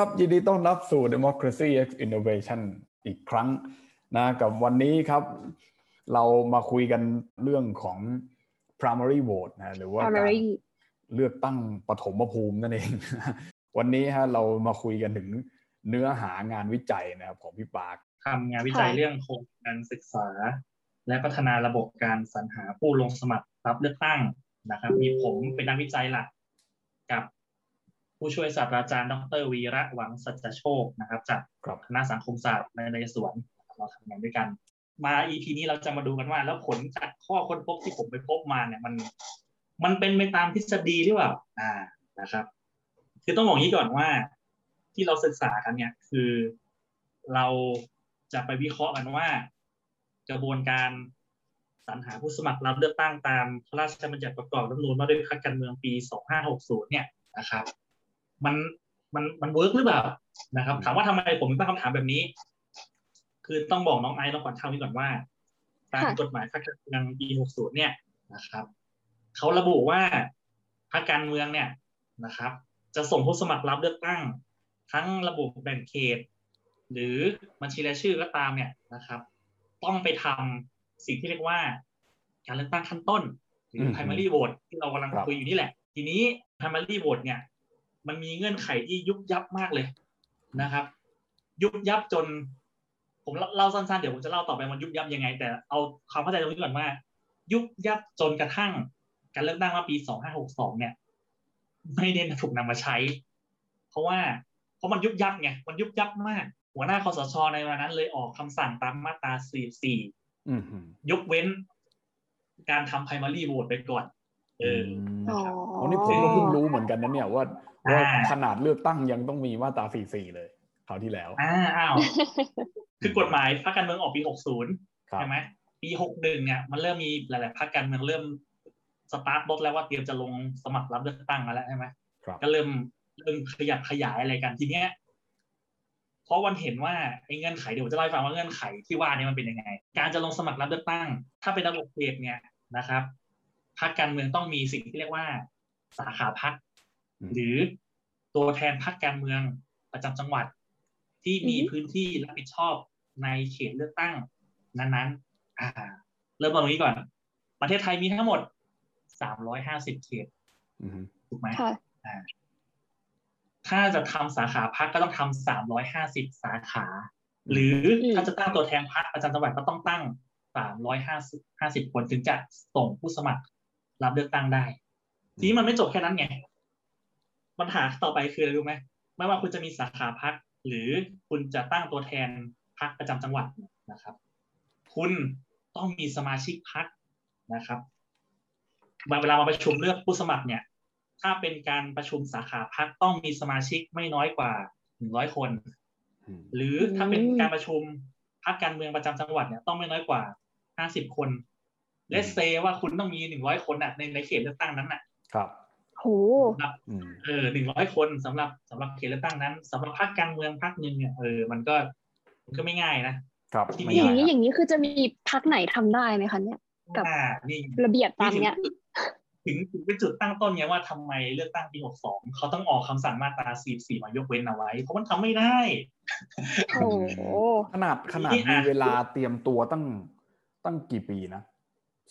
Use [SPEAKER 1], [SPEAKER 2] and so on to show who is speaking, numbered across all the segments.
[SPEAKER 1] สวัสดีครับ ยินดีต้อนรับสู่ Democracy X Innovation อีกครั้งนะกับวันนี้ครับ เรามาคุยกันเรื่องของ primary vote นะหรือว่าการเลือกตั้งปฐมภูมินั่นเอง วันนี้ฮะเรามาคุยกันถึงเนื้อหางานวิจัยนะครับของพี่ปาร์ค
[SPEAKER 2] ทำงานวิจัยเรื่องโครงการศึกษา และพัฒนาระบบการสรรหาผู้ลงสมัครรับเลือกตั้งนะครับ มีผมเป็นนักวิจัยหลักกับ ผู้ช่วยศาสตราจารย์ ดรวีระหวังสัจโชคนะครับจากคณะสังคมศาสตร์ในในสวนเราทำงานด้วยกัน มา EP นี้เราจะมาดูกันว่า แล้วผลจากข้อค้นพบที่ผมไปพบมาเนี่ยมัน มันเป็นไปตามทฤษฎีหรือเปล่าอ่านะครับ คือต้องบอกงี้ก่อนว่า ที่เราศึกษากันเนี่ยคือเราจะไปวิเคราะห์กันว่า กระบวนการสรรหาผู้สมัครรับเลือกตั้งตามพระราชบัญญัติประกอบรัฐธรรมนูญว่าด้วยพรรคการเมืองปี 2560 เนี่ยนะครับ มันมันมันเวิร์กหรือเปล่านะครับ ถามว่าทำไมผมตั้งคำถามแบบนี้ คือต้องบอกน้องไอซ์น้องขวัญเท่านี้ก่อนว่า ตามกฎหมายพรรคการเมืองปี60เนี่ยนะครับเขาระบุว่าพรรคการเมืองเนี่ยนะครับ จะส่งผู้สมัครรับเลือกตั้ง ทั้งระบบแบ่งเขต หรือบัญชีรายชื่อก็ตามเนี่ยนะครับ ต้องไปทำสิ่งที่เรียกว่า การเลือกตั้งขั้นต้น หรือ primary vote ที่เรากำลังคุยอยู่นี่แหละ ทีนี้ primary vote เนี่ย มันมีเงื่อนไขที่ยุบยับมากเลยนะครับ ยุบยับจน ผมเล่าสั้นๆเดี๋ยวผมจะเล่าต่อไปมันยุบยับยังไง แต่เอาความเข้าใจตรงนี้ก่อนว่า ยุบยับจนกระทั่ง การเลือกตั้งมาปีสองห้าหกสองเนี่ย ไม่ได้ถูกนำมาใช้ เพราะว่าเพราะมันยุบยับไงมันยุบยับมาก หัวหน้าคอสชในวันนั้น เลยออกคำสั่งตามมาตราสี่สี่ยกเว้น การทำ primary vote ไปก่อน เออ
[SPEAKER 1] อันนี้ผมก็เพิ่งรู้เหมือนกันนะเนี่ยว่าว่าขนาดเลือกตั้งยังต้องมีมาตรา44เลยคราวที่แล้ว
[SPEAKER 2] อ่าอ้าวคือกฎหมายพรรคการเมืองออกปี60ใช่ไหมปี61เนี่ยมันเริ่มมีหลาย ๆพรรคการเมืองเริ่มสตาร์ทรถแล้วว่าเตรียมจะลงสมัครรับเลือกตั้งแล้วใช่ไหมก็เริ่มเริ่มขยับขยายอะไรกันทีเนี้ยเพราะวันเห็นว่าไอ้เงื่อนไขเดี๋ยวจะเล่าให้ฟังว่าเงื่อนไขที่ว่านี้มันเป็นยังไง การจะลงสมัครรับเลือกตั้ง ถ้าเป็นระบบเขตเนี่ยนะครับ พรรคการเมืองต้องมีสิ่งที่เรียกว่าสาขาพรรคหรือตัวแทนพรรคการเมืองประจำจังหวัด ที่มีพื้นที่รับผิดชอบในเขตเลือกตั้งนั้นๆ อ่า เริ่มตรงนี้ก่อน ประเทศไทยมีทั้งหมดสามร้อยห้าสิบเขตถูกไหมอ่าถ้าจะทำสาขาพักก็ต้องทำสามร้อยห้าสิบสาขา หรือถ้าจะตั้งตัวแทนพักประจำจังหวัดก็ต้องตั้งสามร้อยห้าสิบห้าสิบคนถึงจะส่งผู้สมัคร รับเลือกตั้งได้ทีนี้มันไม่จบแค่นั้นไงปัญหาต่อไปคืออะไรรู้ไหมไม่ว่าคุณจะมีสาขาพักหรือคุณจะตั้งตัวแทนพักประจำจังหวัดนะครับ คุณต้องมีสมาชิกพักนะครับเวลามาประชุมเลือกผู้สมัครเนี่ย ถ้าเป็นการประชุมสาขาพักต้องมีสมาชิกไม่น้อยกว่าหนึ่งร้อยคน หรือถ้าเป็นการประชุมพักการเมืองประจำจังหวัดเนี่ยต้องไม่น้อยกว่าห้าสิบคน เลสเซว่าคุณต้องมีหนึ่งร้อยคนอะในในเขตเลือกตั้งนั้นอะ
[SPEAKER 1] ครับ
[SPEAKER 3] โห
[SPEAKER 2] เออหนึ่งร้อยคนสำหรับสำหรับเขตเลือกตั้งนั้นสำหรับพรรคการเมืองพรรคหนึ่งเนี่ยเออมันก็มันก็ไม่ง่ายนะ
[SPEAKER 1] ครับ
[SPEAKER 3] อย่างนี้อย่างนี้คือจะมีพรรคไหนทำได้ไหมคะเนี่ยกับระเบียบตามเนี้ย
[SPEAKER 2] ถึงถึงเป็นจุดตั้งต้นไงว่าทำไมเลือกตั้งปีหกสองเขาต้องออกคำสั่งมาตราสี่สี่มายกเว้นเอาไว้ เพราะมันทำไม่ได้
[SPEAKER 3] โอ้
[SPEAKER 1] ขนาดขนาดมีเวลาเตรียมตัวตั้งตั้งกี่ปีนะ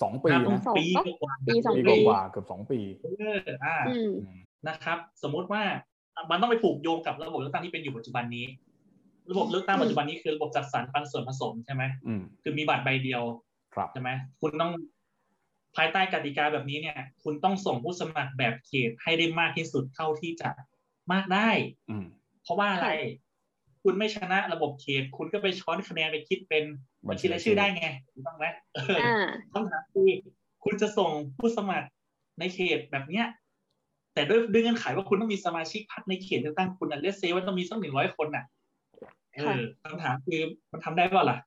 [SPEAKER 1] สองปีนะ
[SPEAKER 2] ปี
[SPEAKER 3] กว่าปีสอง
[SPEAKER 1] ปีกว่าเกือบสองปี
[SPEAKER 2] เอออ่านะครับ สมมุติว่ามันต้องไปผูกโยงกับระบบเลือกตั้งที่เป็นอยู่ปัจจุบันนี้ ระบบเลือกตั้งปัจจุบันนี้คือระบบจัดสรรปันส่วนผสมใช่ไหมคือมีบัตรใบเดียวใช่ไหมคุณต้องภายใต้กติกาแบบนี้เนี่ย คุณต้องส่งผู้สมัครแบบเขตให้ได้มากที่สุดเท่าที่จะมากได้เพราะว่าอะไร คุณไม่ชนะระบบเขต คุณก็ไปช้อนคะแนนไปคิดเป็นบัญชีรายชื่อได้ไงถูกต้องไหมคำถามคือคุณจะส่งผู้สมัครในเขตแบบเนี้ย แต่ด้วยด้วยเงื่อนไขว่าคุณต้องมีสมาชิกพรรคในเขตเลือกตั้งคุณอะเลสเซว่าต้องมีสักหนึ่งร้อยคนอะเออคำถามคือมันทำได้เปล่าล่ะ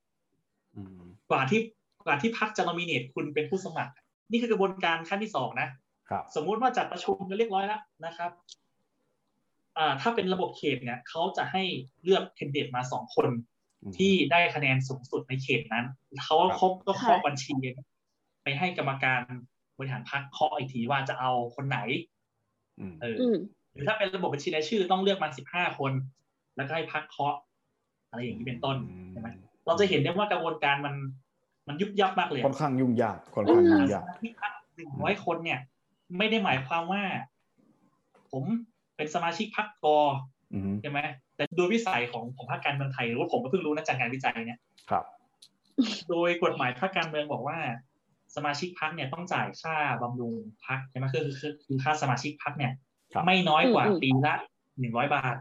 [SPEAKER 2] กว่าที่กว่าที่พรรคจะนอมิเนตคุณเป็นผู้สมัคร นี่คือกระบวนการขั้นที่สองนะสมมุติว่าจัดประชุมกันเรียบร้อยแล้วนะครับอ่า ถ้าเป็นระบบเขตเนี่ยเขาจะให้เลือกเคนเดตมาสองคน ที่ได้คะแนนสูงสุดในเขตนั้นเขาเขาก็เคาะบัญชี ไปให้กรรมการบริหารพรรคเคาะอีกทีว่าจะเอาคนไหนเออหรือถ้าเป็นระบบบัญชีรายชื่อต้องเลือกมาสิบห้าคน แล้วก็ให้พักเคาะ อะไรอย่างนี้เป็นต้นใช่ไหมเราจะเห็นได้ว่ากระบวนการมัน มันยุบยับมากเลย
[SPEAKER 1] ค่อนข้างยุ่งยากค่อนข้างยุ่งยาก
[SPEAKER 2] ที่พักหนึ่งร้อยคนเนี่ย ไม่ได้หมายความว่า ผม เป็นสมาชิกพักกอ
[SPEAKER 1] อืม
[SPEAKER 2] ใช่ไหมแต่โดยวิสัยของของภาคการเมืองไทยหรือว่าผมก็เพิ่งรู้นะจากการวิจัยเนี่ย
[SPEAKER 1] ครับ
[SPEAKER 2] โดยกฎหมายภาคการเมืองบอกว่า สมาชิกพักเนี่ยต้องจ่ายค่าบำรุงพักใช่ไหมคือคือคือค่าสมาชิกพักเนี่ย
[SPEAKER 1] ครับ
[SPEAKER 2] ไม่น้อยกว่า
[SPEAKER 3] อืม
[SPEAKER 2] ปีละหนึ่งร้อยบาท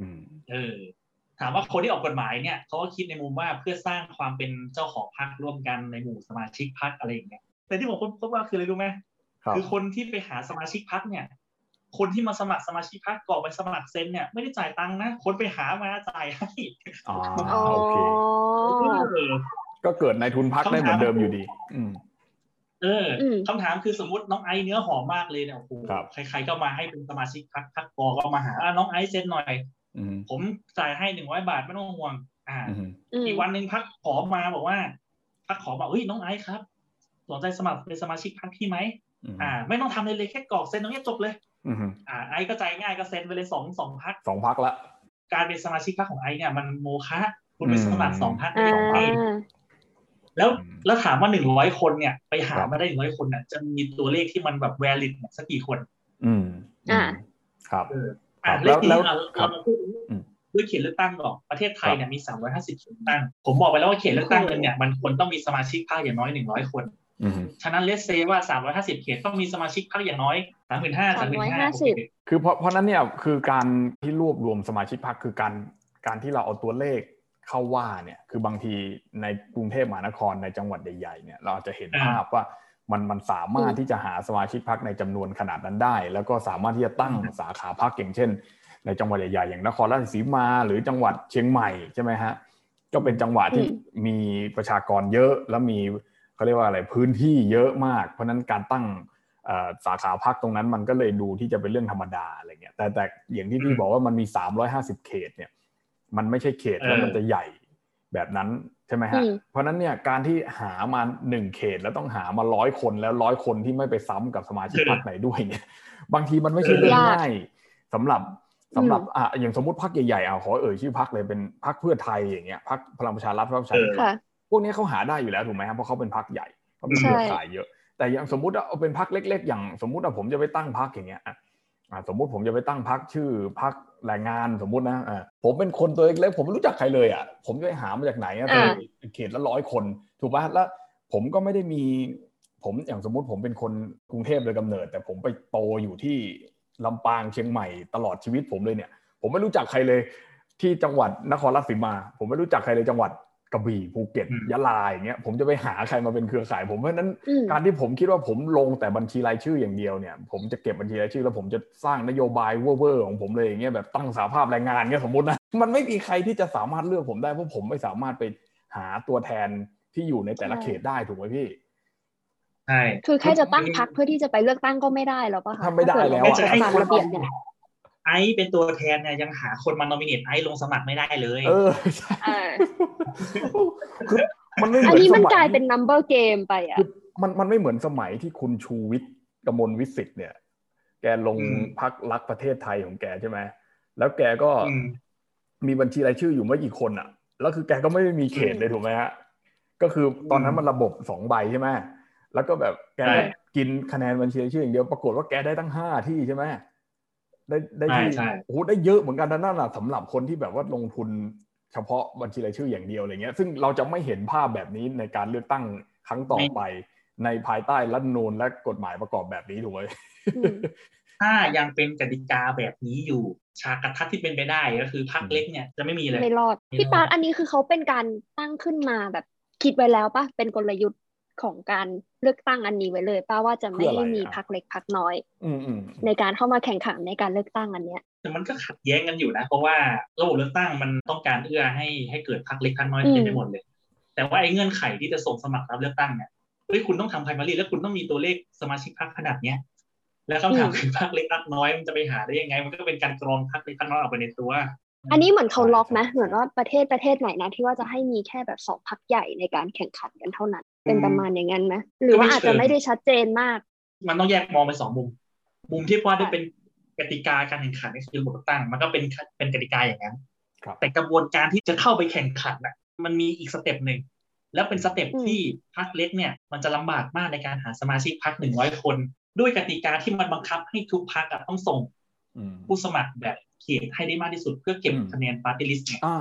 [SPEAKER 1] อืม
[SPEAKER 2] เออ ถามว่าคนที่ออกกฎหมายเนี่ยเขาก็คิดในมุมว่าเพื่อสร้างความเป็นเจ้าของพรรคร่วมกันในหมู่สมาชิกพรรคอะไรอย่างเงี้ยแต่ที่ผมพบว่าคืออะไรรู้ไหม
[SPEAKER 1] ครับ
[SPEAKER 2] คือคนที่ไปหาสมาชิกพรรคเนี่ย คนที่มาสมัครสมาชิกพรรคกรอกไปสมัครเซ็นเนี่ยไม่ได้จ่ายตังค์นะ คนไปหามาจ่ายให้
[SPEAKER 1] อ๋อ
[SPEAKER 3] อ๋อ
[SPEAKER 1] โอเค
[SPEAKER 2] เออ
[SPEAKER 1] ก็เกิดในทุนพักได้เหมือนเดิมอยู่ดี อืม
[SPEAKER 2] เอออ
[SPEAKER 3] ม
[SPEAKER 2] คำถามคือสมมติน้องไอซ์เนื้อหอมมากเลยเนี่ยโอ้โห
[SPEAKER 1] ครับ
[SPEAKER 2] ใครๆก็มาให้เป็นสมาชิกพรรคพรรคกอก็มาหาอะน้องไอซ์เซ็นหน่อย
[SPEAKER 1] อืม
[SPEAKER 2] ผมจ่ายให้หนึ่งร้อยบาทไม่ต้องห่วง อ่า
[SPEAKER 1] อืม
[SPEAKER 3] อืม
[SPEAKER 2] อีกวันหนึ่งพักขอมาบอกว่า พักขอบอกเฮ้ยน้องไอซ์ครับสนใจสมัครเป็นสมาชิกพักพี่ไหม
[SPEAKER 1] อืม
[SPEAKER 2] อ่า ไม่ต้องทำอะไรเลยแค่กรอกเซ็นตรงนี้จบเลย
[SPEAKER 1] อืม
[SPEAKER 2] อ่าไอซ์ก็ใจง่ายก็เซ็นไปเลยสองสองพัก
[SPEAKER 1] สองพักละ
[SPEAKER 2] การเป็นสมาชิกพักของไอซ์เนี่ยมันโมฆะคุณไปสมัครสองพัก
[SPEAKER 3] อ่า
[SPEAKER 2] ได้ยังไงแล้ว
[SPEAKER 1] อืม
[SPEAKER 2] แล้วถามว่าหนึ่งร้อยคนเนี่ย ไปหา
[SPEAKER 1] ครับ
[SPEAKER 2] มาได้หนึ่งร้อยคนเนี่ยจะมีตัวเลขที่มันแบบ valid เนี่ยสักกี่คน
[SPEAKER 1] อืม
[SPEAKER 3] อ่า
[SPEAKER 1] ครับ
[SPEAKER 2] เอออะ
[SPEAKER 1] ครับ
[SPEAKER 2] เลข
[SPEAKER 1] แล้ว
[SPEAKER 2] นี้
[SPEAKER 1] แล้ว
[SPEAKER 2] เรา
[SPEAKER 1] ครั
[SPEAKER 2] เรา
[SPEAKER 1] บ
[SPEAKER 2] มาพูด
[SPEAKER 1] อืม
[SPEAKER 2] ด้วยเขตเลือกตั้งก่อนประเทศไทยเนี่ยมี350เขตเลือกตั้ง ผมบอกไปแล้วว่าเขตเลือกตั้งหนึงเนี่ยมันควรต้องมีสมาชิกพรรคอย่างน้อย100คน
[SPEAKER 1] อืม
[SPEAKER 2] ฉะนั้นเลสเซว่า350เขตต้องมีสมาชิกพรรคอย่างน้อย35,000 35,000
[SPEAKER 3] 350
[SPEAKER 1] คือเพราะเพราะนั้นเนี่ยคือการที่รวบรวมสมาชิกพรรคคือการการที่เราเอาตัวเลขเข้าว่าเนี่ยคือบางทีในกรุงเทพมหานครในจังหวัดใหญ่ๆเนี่ยเราอาจจะเห็นภาพว่ามันมันสามารถที่จะหาสมาชิกพรรคในจำนวนขนาดนั้นได้ แล้วก็สามารถที่จะตั้งสาขาพรรคอย่างเช่น ในจังหวัดใหญ่ๆอย่างนครราชสีมา หรือจังหวัดเชียงใหม่ใช่ไหมฮะก็เป็นจังหวัดที่
[SPEAKER 3] อืม
[SPEAKER 1] มีประชากรเยอะแล้วมี เขาเรียกว่าอะไรพื้นที่เยอะมาก เพราะฉะนั้นการตั้งเอ่อสาขาพักตรงนั้นมันก็เลยดูที่จะเป็นเรื่องธรรมดาอะไรเงี้ยแต่แต่อย่างที่พี่บอกว่ามันมี 350 เขตเนี่ยมันไม่ใช่เขตแล้วมันจะใหญ่แบบนั้นใช่ไหมฮะ
[SPEAKER 3] อืม
[SPEAKER 1] เพราะฉะนั้นเนี่ยการที่หามาหนึ่งเขตแล้วต้องหามาร้อยคนแล้วร้อยคนที่ไม่ไปซ้ำกับสมาชิกพรรคไหนด้วยเนี่ย บางทีมันไม่ใช่เรื่อง
[SPEAKER 3] ยาก
[SPEAKER 1] ง่ายสำหรับสำหรับอะอย่างสมมติพรรคใหญ่ๆอะขอเอ่ยชื่อพรรคเลยเป็นพรรคเพื่อไทยอย่างเงี้ยพรรคพลังประชารัฐพรรคประชาธิปัตย์
[SPEAKER 3] ค่ะ
[SPEAKER 1] พ วกนี้เขาหาได้อยู่แล้วถูกไหมครับเพราะเขาเป็นพรรคใหญ่เขามีเครือข่ายเยอะ แต่อย่างสมมุติว่าเอาเป็นพรรคเล็ก ๆ อย่างสมมุติว่าผมจะไปตั้งพรรคอย่างเงี้ยอะอะสมมุติผมจะไปตั้งพรรคชื่อพรรคแรงงานสมมุตินะอะผมเป็นคนตัวเล็กๆผมไม่รู้จักใครเลยอะผมจะไปหามาจากไหนอะ
[SPEAKER 3] อ่า
[SPEAKER 1] เขตละร้อยคนถูกป่ะแล้วผมก็ไม่ได้มีผมอย่างสมมุติผมเป็นคนกรุงเทพโดยกำเนิด แต่ผมไปโตอยู่ที่ลำปางเชียงใหม่ตลอดชีวิตผมเลยเนี่ย ผมไม่รู้จักใครเลยที่จังหวัดนครราชสีมา ผมไม่รู้จักใครเลยจังหวัด กระบี่ภูเก็ต
[SPEAKER 2] อืม
[SPEAKER 1] ยะลาอย่างเงี้ยผมจะไปหาใครมาเป็นเครือข่ายผมเพราะฉะนั้น
[SPEAKER 3] อืม
[SPEAKER 1] การที่ผมคิดว่าผมลงแต่บัญชีรายชื่ออย่างเดียวเนี่ย ผมจะเก็บบัญชีรายชื่อแล้วผมจะสร้างนโยบายเว่อร์ๆของผมเลยอย่างเงี้ยแบบตั้งสาภาพแรงงานเงี้ยสมมตินะมันไม่มีใครที่จะสามารถเลือกผมได้เพราะผมไม่สามารถไปหาตัวแทนที่อยู่ในแต่ละ
[SPEAKER 3] ใช่
[SPEAKER 1] เขตได้ถูกไหมพี่
[SPEAKER 2] ใช่
[SPEAKER 3] คือแค่จะตั้งพักเพื่อที่จะไปเลือกตั้งก็ไม่ได้แล้วป่ะคะ
[SPEAKER 1] ทำไม่ได้แล้ว
[SPEAKER 3] ถ้า
[SPEAKER 1] อะ
[SPEAKER 3] เกิดเราตามระเบียบเนี่ย
[SPEAKER 2] ไอซ์เป็นตัวแทนเนี่ยยังหาคนมานอมิเนตไอซ์ลงสมัครไม่ได้เลย
[SPEAKER 1] เออใช่
[SPEAKER 3] เออ
[SPEAKER 1] คือมันไม่เห
[SPEAKER 3] อั
[SPEAKER 1] มื
[SPEAKER 3] น
[SPEAKER 1] อน
[SPEAKER 3] นี้
[SPEAKER 1] ส
[SPEAKER 3] มัน
[SPEAKER 1] มั
[SPEAKER 3] กลาย
[SPEAKER 1] ย
[SPEAKER 3] เป็น number game ไปอะ
[SPEAKER 1] คือมันมันไม่เหมือนสมัยที่คุณชูวิทย์กมลวิสิทธิ์เนี่ย แกลง
[SPEAKER 2] อืม
[SPEAKER 1] พักรักประเทศไทยของแกใช่ไหมแล้วแกก็
[SPEAKER 2] อืม
[SPEAKER 1] มีบัญชีรายชื่ออยู่ไม่กี่คนอะ แล้วคือแกก็ไม่ได้มีเขตเลยถูกไหมฮะก็คือตอนนั้นมันระบบสองใบใช่ไหมแล้วก็แบบแก
[SPEAKER 2] ใช่
[SPEAKER 1] กินคะแนนบัญชีรายชื่ออย่างเดียวปรากฏว่าแกได้ตั้งห้าที่ใช่ไหม ได้ได้ที่
[SPEAKER 2] ใช่ใช่
[SPEAKER 1] โอ้โหได้เยอะเหมือนกันนะนั่นแหละสำหรับคนที่แบบว่าลงทุนเฉพาะบัญชีรายชื่ออย่างเดียวอะไรเงี้ย ซึ่งเราจะไม่เห็นภาพแบบนี้ในการเลือกตั้งครั้งต่อไป ในภายใต้รัฐธรรมนูญและกฎหมายประกอบแบบนี้ถูกไหม
[SPEAKER 3] อืม
[SPEAKER 2] ถ้ายังเป็นกติกาแบบนี้อยู่ฉากกระทัดที่เป็นไปได้ก็คือพักเล็กเนี่ยจะไม่มีเลย
[SPEAKER 3] ไม่รอด
[SPEAKER 2] ไม่รอด
[SPEAKER 3] พี่ปาร์คอันนี้คือเขาเป็นการตั้งขึ้นมาแบบคิดไว้แล้วป่ะเป็นกลยุทธ์ ของการเลือกตั้งอันนี้ไว้เลยป้าว่าจะไม่
[SPEAKER 1] เพื่ออะไร
[SPEAKER 3] ให้มี
[SPEAKER 1] อะ
[SPEAKER 3] พักเล็กพักน้อย
[SPEAKER 1] อืมอืม
[SPEAKER 3] ในการเข้ามาแข่งขันในการเลือกตั้งอันเนี้ย
[SPEAKER 2] แต่มันก็ขัดแย้งกันอยู่นะ เพราะว่าระบบเลือกตั้งมันต้องการเอื้อให้ให้เกิดพรรคเล็กพรรคน้อย
[SPEAKER 3] อืม
[SPEAKER 2] เต็มไปหมดเลย แต่ว่าไอ้เงื่อนไขที่จะส่งสมัครรับเลือกตั้งเนี่ยเฮ้ยคุณต้องทำไพรมารีแล้วคุณต้องมีตัวเลขสมาชิกพรรคขนาดเนี้ยแล้วคำถามคือพรรคเล็กพรรคน้อยมันจะไปหาได้ยังไง มันก็เป็นการกรองพรรคเล็กพรรคน้อยออกไปในตัว
[SPEAKER 3] อันนี้เหมือนเขาล็อกไหม
[SPEAKER 1] ใช่ใช่
[SPEAKER 3] เหมือนว่าประเทศประเทศไหนนะที่ว่าจะให้มีแค่แบบสองพรรคใหญ่ในการแข่งขันกันเท่านั้น เป็นประมาณอย่างนั้นไหมหรือว่าอาจจะไม่ได้ชัดเจนมาก
[SPEAKER 2] มันต้องแยกมองเป็นสองมุม มุมที่ว่าได้เป็นกติกาการแข่งขันนี่คือระบบตั้ง มันก็เป็นเป็นกติกาอย่างนั้น
[SPEAKER 1] ครับ
[SPEAKER 2] แต่กระบวนการที่จะเข้าไปแข่งขันน่ะ มันมีอีก step หนึ่งแล้วเป็น step ที่พรรคเล็กเนี่ย มันจะลำบากมากในการหาสมาชิกพรรคหนึ่งร้อยคน ด้วยกติกาที่มันบังคับให้ทุกพรรคต้องส่ง
[SPEAKER 1] อืม
[SPEAKER 2] ผู้สมัครแบบ เขตให้ได้มากที่สุดเพื่อเก็บ
[SPEAKER 1] อืม
[SPEAKER 2] คะแนนปาร์ตี้ลิสต์เนี่ย
[SPEAKER 1] อ่า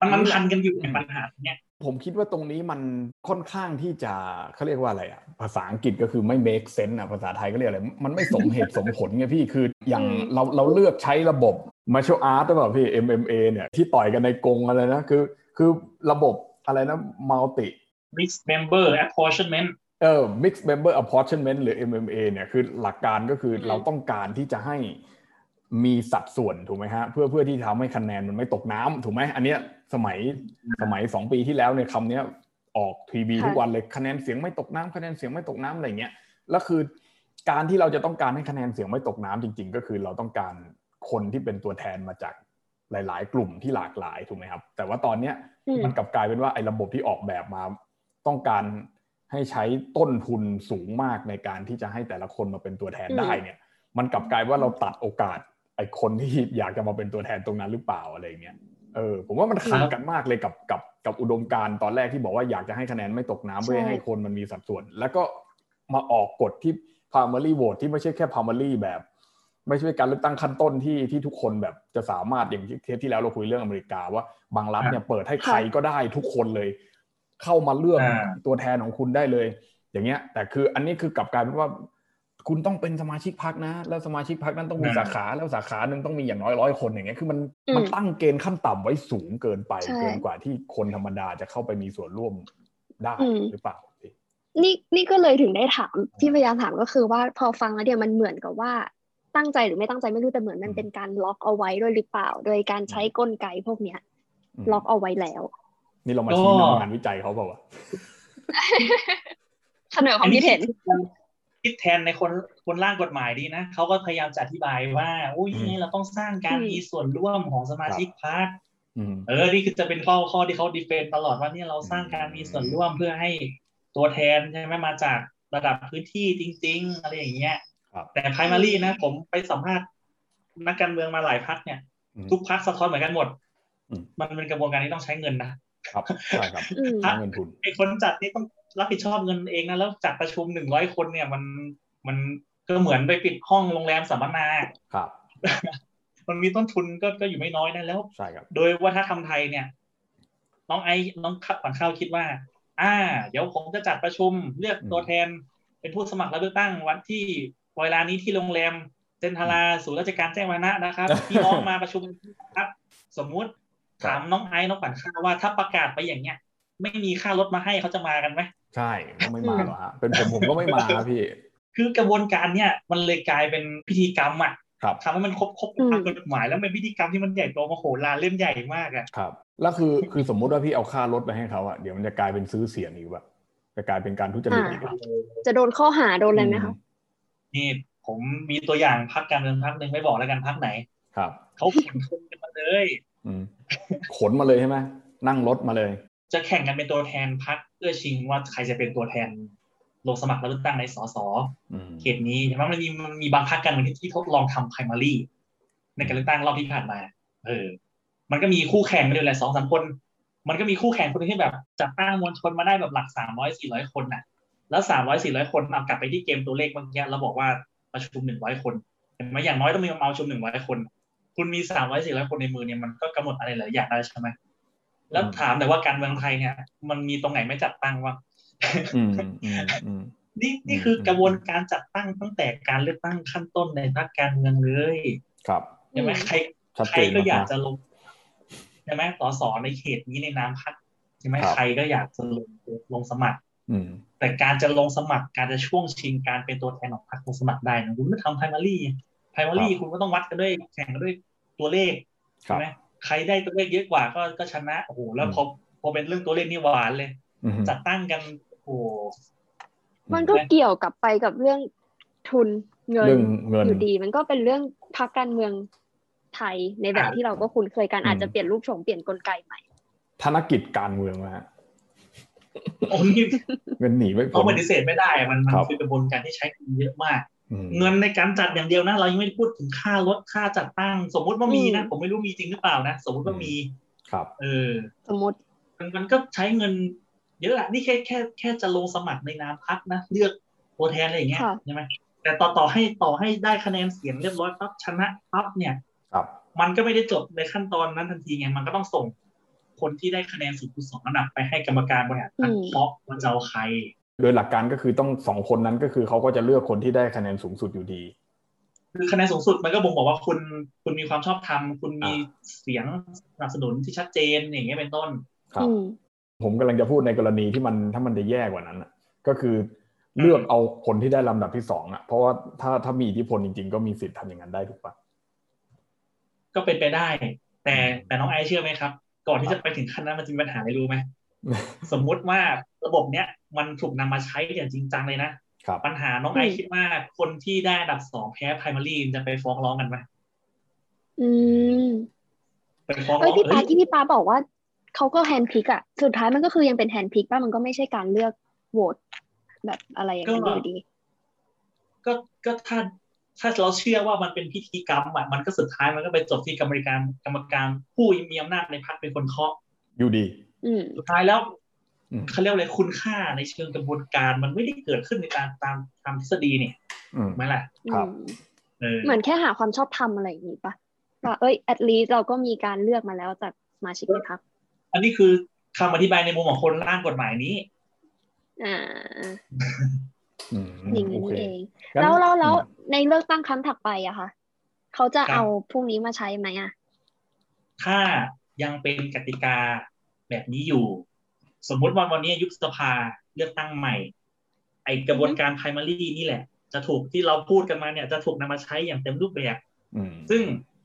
[SPEAKER 2] มันมันพันกันอยู่ในปัญหาเนี่ย
[SPEAKER 1] ผมคิดว่าตรงนี้มันค่อนข้างที่จะเขาเรียกว่าอะไรอะภาษาอังกฤษก็คือไม่ make sense อะภาษาไทยก็เรียกอะไร มันไม่สมเหตุสมผลไงพี่คืออย่าง
[SPEAKER 3] อืม
[SPEAKER 1] เราเราเลือกใช้ระบบ martial art หรือเปล่าพี่ MMA เนี่ยที่ต่อยกันในกรงอะไรนะคือ คือระบบอะไรนะ multi
[SPEAKER 2] mixed member apportionment
[SPEAKER 1] เออ mixed member apportionment หรือ MMA เนี่ยคือหลักการก็คือเราต้องการที่จะให้ มีสัดส่วนถูกไหมฮะเพื่อเพื่อที่ทำให้คะแนนมันไม่ตกน้ำถูกไหมอันเนี้ยสมัยสมัยสองปีที่แล้วเนี่ยคำเนี้ยออกทีวี
[SPEAKER 3] ค่ะ
[SPEAKER 1] ทุกวันเลยคะแนนเสียงไม่ตกน้ำคะแนนเสียงไม่ตกน้ำอะไรเงี้ยแล้วคือการที่เราจะต้องการให้คะแนนเสียงไม่ตกน้ำจริง ๆ ก็คือเราต้องการคนที่เป็นตัวแทนมาจากหลาย ๆ กลุ่มที่หลากหลายถูกไหมครับ แต่ว่าตอนเนี้ย
[SPEAKER 3] อืม
[SPEAKER 1] มันกลับกลายเป็นว่าไอ้ระบบที่ออกแบบมา ต้องการให้ใช้ต้นทุนสูงมากในการที่จะให้แต่ละคนมาเป็นตัวแทน
[SPEAKER 3] อืม
[SPEAKER 1] ได้เนี่ย มันกลับกลายว่าเราตัดโอกาส ไอ้คนที่อยากจะมาเป็นตัวแทนตรงนั้นหรือเปล่าอะไรเงี้ยเออผมว่ามันขัดกันมากเลยกับกับกับอุดมการณ์ตอนแรกที่บอกว่าอยากจะให้คะแนนไม่ตกน้ำเพื่อให้คนมันมีสัดส่วน แล้วก็มาออกกฎที่ primary vote ที่ไม่ใช่แค่ primary แบบ ไม่ใช่การเลือกตั้งขั้นต้นที่ที่ทุกคนแบบจะสามารถอย่างที่เทปที่แล้วเราคุยเรื่องอเมริกาว่าบางรัฐเนี่ยเปิดให้ใครก็ได้ทุกคนเลย เข้ามาเลือก
[SPEAKER 2] อ่า
[SPEAKER 1] ตัวแทนของคุณได้เลย อย่างเงี้ย แต่คืออันนี้คือกลับกลายเป็นว่า คุณต้องเป็นสมาชิกพรรคนะ แล้วสมาชิกพรรคนั้นต้องมี
[SPEAKER 2] อ่า
[SPEAKER 1] สาขาแล้วสาขาหนึ่งต้องมีอย่างน้อยร้อยคนอย่างเงี้ยคือมัน
[SPEAKER 3] อืม
[SPEAKER 1] มันตั้งเกณฑ์ขั้นต่ำไว้สูงเกินไป
[SPEAKER 3] ใช่
[SPEAKER 1] เกินกว่าที่คนธรรมดาจะเข้าไปมีส่วนร่วมได้
[SPEAKER 3] อืม
[SPEAKER 1] หรือเปล่าพี่
[SPEAKER 3] นี่นี่ก็เลยถึงได้ถามที่พยายามถามก็คือว่าพอฟังแล้วเดี๋ยวมันเหมือนกับว่าตั้งใจหรือไม่ตั้งใจไม่รู้แต่เหมือนมันเป็นการล็อกเอาไว้ด้วยหรือเปล่า โดยการใช้กลไกพวกเนี้ย
[SPEAKER 1] ม
[SPEAKER 3] ล็อกเอาไว้แล้ว
[SPEAKER 1] นี่เรามา
[SPEAKER 2] ก็
[SPEAKER 1] ชี้นำงานวิจัยเขาเปล่าวะ
[SPEAKER 3] เสนอความคิดเห็น
[SPEAKER 2] คิดแทนในคนคนร่างกฎหมายดีนะเขาก็พยายามจะอธิบายว่าอุ้ยยังไงเราต้องสร้างการ
[SPEAKER 3] อืม
[SPEAKER 2] มีส่วนร่วมของสมาชิกพรรค
[SPEAKER 1] อืม
[SPEAKER 2] เออนี่คือจะเป็นข้อข้อที่เขาดีเฟนตลอดว่าเนี่ยเราสร้างการมีส่วนร่วมเพื่อให้ตัวแทนใช่ไหมมาจากระดับพื้นที่จริง ๆ อะไรอย่างเงี้ย
[SPEAKER 1] ครับ
[SPEAKER 2] แต่ primary นะ ผมไปสัมภาษณ์นักการเมืองมาหลายพักเนี่ย
[SPEAKER 1] อืม
[SPEAKER 2] ทุกพักสะท้อนเหมือนกันหมด
[SPEAKER 1] อืม
[SPEAKER 2] มันเป็นกระบวนการที่ต้องใช้เงินนะครับ
[SPEAKER 1] ใช่ครับ
[SPEAKER 3] อืม
[SPEAKER 1] ใช้เงินทุน
[SPEAKER 2] ไอ้คนจัดนี่ต้อง รับผิดชอบเงินเองนะแล้วจัดประชุมหนึ่งร้อยคนเนี่ยมันมันก็เหมือนไปปิดห้องโรงแรมสัมมนา
[SPEAKER 1] ครับ
[SPEAKER 2] มันมีต้นทุนก็ก็อยู่ไม่น้อยนะแล้ว
[SPEAKER 1] ใช่ครับ
[SPEAKER 2] โดยวัฒนธรรมไทยเนี่ย น้องไอ้น้องขวัญข้าวคิดว่า อ่า เดี๋ยวผมจะจัดประชุมเลือกตัวแทน เป็นผู้สมัครรับเลือกตั้งวันที่เวลานี้ที่โรงแรมเซนทาราศูนย์ราชการแจ้งวัฒนะนะครับพี่น้องมาประชุมครับ สมมุติถามน้องไอ้น้องขวัญข้าวว่าถ้าประกาศไปอย่างเงี้ย ไม่มีค่ารถมาให้เขาจะมากันไหม
[SPEAKER 1] ใช่ก็ไม่มาหรอกฮะเป็นผมผมก็ไม่มาพี่
[SPEAKER 2] คือกระบวนการเนี่ยมันเลยกลายเป็นพิธีกรรมอะ
[SPEAKER 1] ครับ
[SPEAKER 2] ทำให้มันครบครบ
[SPEAKER 3] อืม
[SPEAKER 2] ตามกฎหมายแล้วเป็นพิธีกรรมที่มันใหญ่โตมโหฬารเล่นใหญ่มากอะ
[SPEAKER 1] ครับแล้วคือคือสมมุติว่าพี่เอาค่ารถไปให้เขาอะเดี๋ยวมันจะกลายเป็นซื้อเสียงอีกแบบจะกลายเป็นการทุจริตอีกอะ
[SPEAKER 3] จะโดนข้อหาโดนอะไรไหมคะ
[SPEAKER 2] นี่ผมมีตัวอย่างพักการเมืองพักหนึ่งไม่บอกแล้วกันพักไหน
[SPEAKER 1] ครับ
[SPEAKER 2] เขาขนทุนกันมาเลย
[SPEAKER 1] อืมขนมาเลยใช่ไหมนั่งรถมาเลย
[SPEAKER 2] จะแข่งกันเป็นตัวแทนพักเพื่อชิงว่าใครจะเป็นตัวแทนลงสมัครรับเลือกตั้งในสส
[SPEAKER 1] อืม
[SPEAKER 2] เขตนี้ใช่ไหมมันมีมันมีบางพักการเมืองที่ที่ทดลองทำ primary ในการเลือกตั้งรอบที่ผ่านมา เออ มันก็มีคู่แข่งมาด้วยแหละสองสามคน มันก็มีคู่แข่งคนหนึงที่แบบจัดตั้งมวลชนมาได้แบบหลักสามร้อยสี่ร้อยคนน่ะ แล้วสามร้อยสี่ร้อยคนเอากลับไปที่เกมตัวเลขเมื่อกี้เราบอกว่าประชุมหนึ่งร้อยคนเห็นไหมอย่างน้อยต้องมีมาประชุมหนึ่งร้อยคน คุณมีสามร้อยสี่ร้อยคนในมือเนี่ยมันก็กำหนดอะไรหลายอย่างได้ใช่ไหม แล้วถามแต่ว่าการเมืองไทยเนี่ย มันมีตรงไหนไม่จัดตั้งวะ
[SPEAKER 1] อืมอืมอืม
[SPEAKER 2] นี่นี่คือกระบวนการจัดตั้งตั้งแต่การเลือกตั้งขั้นต้นในพรรคการเมืองเลย
[SPEAKER 1] ครับ
[SPEAKER 2] ใช่ไหม
[SPEAKER 3] อืม
[SPEAKER 2] ใคร
[SPEAKER 1] ชัด
[SPEAKER 2] ใคร
[SPEAKER 1] เจน
[SPEAKER 2] ก็อยาก
[SPEAKER 1] มาก
[SPEAKER 2] จะลงใช่ไหมสสในเขตนี้ในนามพรรคใช่ไหม
[SPEAKER 1] ครับ
[SPEAKER 2] ใครก็อยากจะลงลงสมัคร
[SPEAKER 1] อืม
[SPEAKER 2] แต่การจะลงสมัครการจะช่วงชิงการเป็นตัวแทนของพรรคลงสมัครได้นะคุณไม่ทำ primary primary คุณก็ต้องวัดกันด้วยแข่งกันด้วยตัวเลข
[SPEAKER 1] ครั
[SPEAKER 2] ใช่
[SPEAKER 1] บ
[SPEAKER 2] ไหม ใครได้ตัวเลขเยอะกว่าก็ก็ชนะโอ้โหแล้วพอพอเป็นเรื่องตัวเลขนี่หวานเลย
[SPEAKER 1] อืม
[SPEAKER 2] จัดตั้งกันโอ้โห
[SPEAKER 3] มันก็เกี่ยวกับไปกับเรื่องทุนเงิน
[SPEAKER 1] เรื่องเงิน
[SPEAKER 3] อยู่ดี มันก็เป็นเรื่องพักการเมืองไทยในแบบที่เราก็คุ้นเคยกัน
[SPEAKER 1] อืม
[SPEAKER 3] อาจจะเปลี่ยนรูปโฉมเปลี่ยนกลไกใหม่
[SPEAKER 1] ธนกิจการเมืองนะฮะ
[SPEAKER 2] โอ้นี่
[SPEAKER 1] เงินหนีไม่
[SPEAKER 2] เรา
[SPEAKER 1] พ้น
[SPEAKER 2] ปฏิเสธไม่ได้อะมันมัน
[SPEAKER 1] ครับ
[SPEAKER 2] คือกระบวนการที่ใช้เงินเยอะมาก เงินในการจัดอย่างเดียวนะ เรายังไม่พูดถึงค่ารถค่าจัดตั้ง สมมุติว่ามีนะ ผมไม่รู้มีจริงหรือเปล่านะ สมมุติว่ามี
[SPEAKER 1] ครับ
[SPEAKER 2] เออ
[SPEAKER 3] สมมติ
[SPEAKER 2] มันมันก็ใช้เงิน เยอะอะนี่แค่แค่แค่จะลงสมัครในนามพักนะ เลือกตัวแทนอะไรอย่างเงี้ยใช่ไหมแต่ต่อต่อให้ต่อให้ได้คะแนนเสียงเรียบร้อยปั๊บชนะปั๊บเนี่ย
[SPEAKER 1] ครับ
[SPEAKER 2] มันก็ไม่ได้จบในขั้นตอนนั้นทันทีไงมันก็ต้องส่งคนที่ได้คะแนนสูงสุดสองอันดับไปให้กรรมการบริหารพรรคเคาะว่าจะเอาใคร
[SPEAKER 1] โดยหลักการก็คือต้องสองคนนั้นก็คือเขาก็จะเลือกคนที่ได้คะแนนสูงสุดอยู่ดี
[SPEAKER 2] คือคะแนนสูงสุดมันก็บ่งบอกว่าคุณคุณมีความชอบธรรมคุณมีเสียงสนับสนุนที่ชัดเจนอย่างเงี้ยเป็นต้น
[SPEAKER 1] ครับ ผมกำลังจะพูดในกรณีที่มันถ้ามันจะแย่กว่านั้นก็คือเลือกเอาคนที่ได้ลำดับที่สองอะ เพราะว่าถ้าถ้ามีอิทธิพลจริง ๆ ก็มีสิทธิ์ทำอย่างนั้นได้ถูกปะ
[SPEAKER 2] ก็เป็นไปได้ แต่แต่น้องไอเชื่อไหมครับ ก่อนที่จะไปถึงขั้นนั้นมันจะมีปัญหาอะไรรู้ไหม สมมุติว่าระบบเนี้ยมันถูกนำมาใช้อย่างจริงจังเลยนะปัญหาน้องไอคิดว่าคนที่ได้อันดับสองแพ้ primary จะไปฟ้องร้องกันไหม
[SPEAKER 3] อืม
[SPEAKER 2] ไปฟ้องร้
[SPEAKER 3] เอ้
[SPEAKER 2] อยง
[SPEAKER 3] พี่ปาที่พี่ปาบอกว่าเขาก็ handpick อะสุดท้ายมันก็คือยังเป็น handpick ป่ะมันก็ไม่ใช่การเลือกโหวตแบบอะไรอย่างนั้นอยู่ดี
[SPEAKER 2] ก็ก็ถ้าถ้าเราเชื่อว่ามันเป็นพิธีกรรมอะมันก็สุดท้ายมันก็ไปจบที่กรรมการกรรมการผู้มีอำนาจในพรรคเป็นคนเคาะ
[SPEAKER 1] อยู่ดี
[SPEAKER 3] อืม
[SPEAKER 2] สุดท้ายแล้วเขาเรียกอะไรคุณค่าในเชิงกระบวนการ มันไม่ได้เกิดขึ้นในการตามตามทฤษฎีเนี่ย
[SPEAKER 1] อืม
[SPEAKER 2] ไหมล่ะ
[SPEAKER 1] ครับ
[SPEAKER 3] เหมือนแค่หาความชอบธรรมอะไรอย่างนี้ปะว่าเอ้ย at least เราก็มีการเลือกมาแล้วจากสมาชิกในพรรค
[SPEAKER 2] อันนี้คือคำอธิบายในมุมของคนร่างกฎหมายนี้
[SPEAKER 3] อ่า
[SPEAKER 1] อืม
[SPEAKER 3] อย่างนี้
[SPEAKER 1] โอเค
[SPEAKER 3] เอง
[SPEAKER 1] งั้น
[SPEAKER 3] แล้วแล้วแล้ว
[SPEAKER 1] อืม
[SPEAKER 3] ในเลือกตั้งครั้งถัดไปอะค่ะเขาจะ
[SPEAKER 2] ครับ
[SPEAKER 3] เอาพวกนี้มาใช้ไหมอะ
[SPEAKER 2] ถ้ายังเป็นกติกา แบบนี้อยู่ สมมุติว่าวันนี้ยุบสภาเลือกตั้งใหม่ ไอกระบวนการ primary นี่แหละ จะถูกที่เราพูดกันมาเนี่ย จะถูกนำมาใช้อย่างเต็มรูปแบบ
[SPEAKER 1] อืม
[SPEAKER 2] ซึ่ง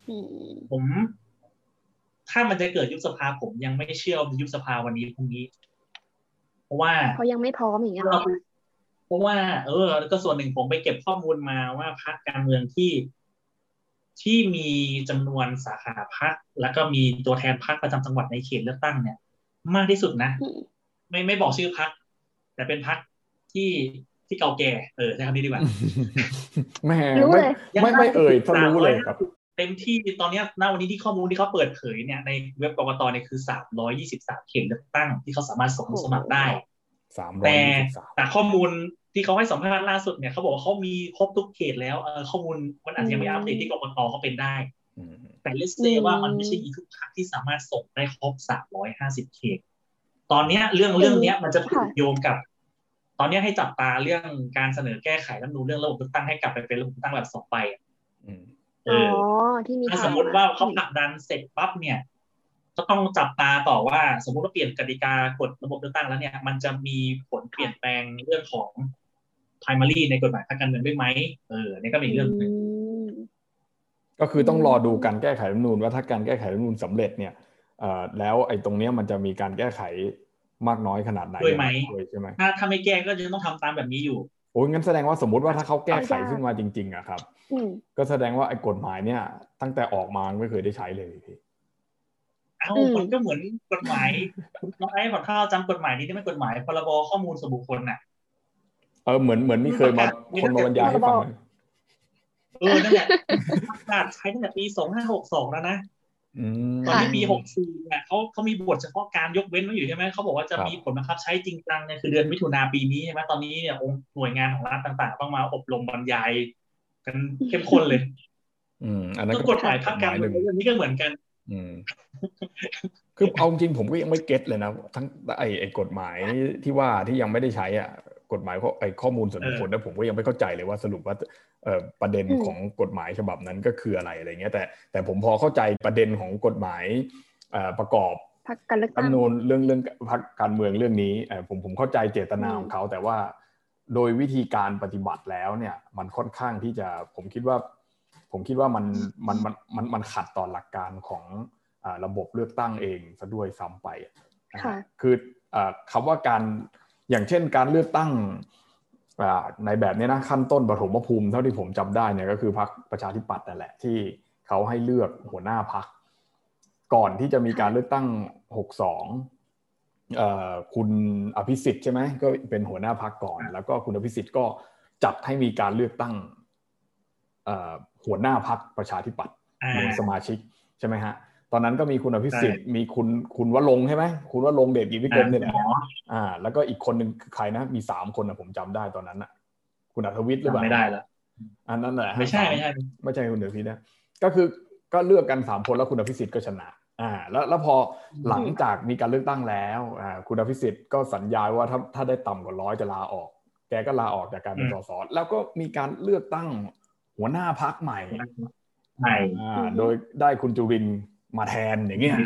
[SPEAKER 3] อืม
[SPEAKER 2] ผม ถ้ามันจะเกิดยุบสภาผมยังไม่เชื่อว่ายุบสภาวันนี้พรุ่งนี้ เพราะว่า
[SPEAKER 3] เขายังไม่พร้อมอย่างเงี้ยเหร
[SPEAKER 2] เรา
[SPEAKER 3] อ
[SPEAKER 2] เพราะว่า เออ ก็ส่วนหนึ่งผมไปเก็บข้อมูลมาว่าพรรคการเมืองที่ที่มีจำนวนสาขาพรรคแล้วก็มีตัวแทนพรรคประจำจังหวัดในเขตเลือกตั้งเนี่ย มากที่สุดนะ
[SPEAKER 3] อืม
[SPEAKER 2] ไม่ไม่บอกชื่อพรรคแต่เป็นพรรคที่ที่เก่าแก่ เออใช้คำนี้ดีกว่า
[SPEAKER 1] แม่
[SPEAKER 3] รู้
[SPEAKER 1] ไม่
[SPEAKER 3] เลย
[SPEAKER 1] ไม่ไม่เอ่ยทะรู้เลยครับ
[SPEAKER 2] เต็มที่ตอนเนี้ยณวันนี้ที่ข้อมูลที่เขาเปิดเผยเนี่ยในเว็บกกตเนี่ยคือสามร้อยยี่สิบสามเขตเลือกตั้งที่เขาสามารถส่งผู้สมัครได้
[SPEAKER 1] สามร้อย
[SPEAKER 2] แต่
[SPEAKER 1] ยี่สิบสาม
[SPEAKER 2] แต่ข้อมูลที่เขาให้สัมภาษณ์ล่าสุดเนี่ยเขาบอกว่าเขามีครบทุกเขตแล้วเออข้อมูลมันอาจจะยังไม่อัปเดตที่กกตเขาเป็นได้
[SPEAKER 1] อืม
[SPEAKER 2] แต่เลสเซว่ามันไม่ใช่มีทุกพรรคที่สามารถส่งได้ครบสามร้อยห้าสิบเขตตอนเนี้ยเรื่องเรื่องเนี้ยมันจะผูกโยงกับ ตอนเนี้ยให้จับตาเรื่องการเสนอแก้ไขรัฐธรรมนูญเรื่องระบบเลือกตั้งให้กลับไปเป็นระบบเลือกตั้งแบบสองใบอะ
[SPEAKER 1] อืม
[SPEAKER 2] เอ
[SPEAKER 3] อ๋อ
[SPEAKER 2] อ
[SPEAKER 3] ที่มี
[SPEAKER 2] ถ้า
[SPEAKER 3] ข่
[SPEAKER 2] สมมติว่าเขาผลักดันเสร็จปั๊บเนี่ยก็ต้องจับตาต่อว่า สมมติว่าเปลี่ยนกติกากฎระบบเลือกตั้งแล้วเนี่ย มันจะมีผลเปลี่ยนแปลงเรื่องของ primary ในกฎหมายทางการเมืองด้วยไหมเออนี่ก็เป็นอีกเรื่องหนึ่ง
[SPEAKER 3] ม
[SPEAKER 1] ก็คือต้องรอดูการแก้ไขรัฐธรรมนูญว่าถ้าการแก้ไขรัฐธรรมนูญสำเร็จเนี่ยเอ่อแล้วไอ้ตรงเนี้ยมันจะมีการแก้ไขมากน้อยขนาดไหน
[SPEAKER 2] ด้วยไหม
[SPEAKER 1] ด้วยใช่ไหม
[SPEAKER 2] ถ้าถ้าไม่แก้ก็จะต้องทำตามแบบนี้อยู่
[SPEAKER 1] โอ้ยงั้นแสดงว่าสมมติว่าถ้าเขาแก้ไขขึ้นมาจริง ๆอะครับ
[SPEAKER 3] อืม
[SPEAKER 1] ก็แสดงว่าไอ้กฎหมายเนี่ย ตั้งแต่ออกมาไม่เคยได้ใช้เลยพี่
[SPEAKER 2] เอ้า
[SPEAKER 3] อืม
[SPEAKER 2] มันก็เหมือนกฎหมายน้องไอ้ขอถ้าเราจำกฎหมายนี้ได้ไหมกฎหมายพรบข้อมูลส่วนบุคคลน่ะ
[SPEAKER 1] เออเหมือนเหมือนมีเคยมา
[SPEAKER 2] มี
[SPEAKER 1] คนมาบรรยายให้ฟัง เลย
[SPEAKER 2] เออนั่นแหละประกาศใช้ตั้งแต่ปีสองห้าหกสองแล้วนะ
[SPEAKER 1] อืม
[SPEAKER 2] ตอนที่ปีหกสี่เนี่ยเขาเขามีบทเฉพาะการยกเว้นไว้อยู่ใช่ไหมเขาบอกว่าจะ
[SPEAKER 1] ครับ
[SPEAKER 2] มีผลบังคับใช้จริงจังเนี่ยคือเดือนมิถุนาปีนี้ใช่ไหมตอนนี้เนี่ยองค์หน่วยงานของรัฐต่าง ๆ ต้องมาอบรมบรรยาย กันเข้มข้นเลย
[SPEAKER 1] อืมอันนั้น
[SPEAKER 2] ก็
[SPEAKER 1] ก็
[SPEAKER 2] กฎหมายพักการเมือง
[SPEAKER 1] หนึ่ง
[SPEAKER 2] เรื่องนี้ก็เหมือนกัน
[SPEAKER 1] อืมคือเอาจริงผมก็ยังไม่เก็ตเลยนะ ทั้งไอ้ไอ้กฎหมายที่ว่าที่ยังไม่ได้ใช้อะ กฎหมายข้อไอ้ข้อมูลส่วนบุคคลแล้วผมก็ยังไม่เข้าใจเลยว่าสรุปว่าเอ่อประเด็น
[SPEAKER 3] อืม
[SPEAKER 1] ของกฎหมายฉบับนั้นก็คืออะไรอะไรเงี้ยแต่แต่ผมพอเข้าใจประเด็นของกฎหมายเอ่อประกอบ
[SPEAKER 3] พักการเลือก
[SPEAKER 1] รัฐธร
[SPEAKER 3] ตั้
[SPEAKER 1] รงมนูญเรื่องเรื่องพักการเมืองเรื่องนี้เอ่อผมผมเข้าใจเจตนา
[SPEAKER 3] อืม
[SPEAKER 1] ของเขาแต่ว่าโดยวิธีการปฏิบัติแล้วเนี่ยมันค่อนข้างที่จะผมคิดว่า ผมคิดว่ามันมันมันมันมันขัดต่อหลักการของอ่าระบบเลือกตั้งเองซะด้วยซ้ำไปนะฮะ
[SPEAKER 3] ค่ะ
[SPEAKER 1] คืออ่าคำว่าการ อย่างเช่นการเลือกตั้งอ่าในแบบนี้นะขั้นต้นปฐมภูมิเท่าที่ผมจำได้เนี่ยก็คือพรรคประชาธิปัตย์นั่นแหละที่เขาให้เลือกหัวหน้าพรรคก่อนที่จะมีการเลือกตั้ง 62เอ่อคุณอภิสิทธิ์ใช่ไหมก็เป็นหัวหน้าพรรคก่อน แล้วก็คุณอภิสิทธิ์ก็จัดให้มีการเลือกตั้งหัวหน้าพักประชาธิปัตย์ในสมาชิกใช่ไหมฮะ ตอนนั้นก็มีคุณอภิสิทธิ์มีคุณคุณวลงใช่ไหมคุณวลงเดชกิจวิกรมเนี่ยอ่า แล้วก็อีกคนหนึ่งใครนะมีสามคนนะผมจำได้ตอนนั้นอะ คุณอัธวิทย์หรือเปล่า
[SPEAKER 2] ไม่ได้แล้ว
[SPEAKER 1] อันนั้นแหละ
[SPEAKER 2] ไม่ใช่ไม่ใช่
[SPEAKER 1] ไม่ใช่คุณเดชพิทนะก็คือก็เลือกกันสามคนแล้วคุณอภิสิทธิ์ก็ชนะอ่าแล้วแล้วพอหลังจากมีการเลือกตั้งแล้วอ่าคุณอภิสิทธิ์ก็สัญญาว่าถ้าถ้าได้ต่ำกว่าร้อยจะลาออก แกก็ลาออกจากการเป็นสสแล้วก็มีการเลือกตั้งหัวหน้าพักใหม่
[SPEAKER 2] ใช่
[SPEAKER 1] โดยได้คุณจุริน มาแทนอย่างเงี้ย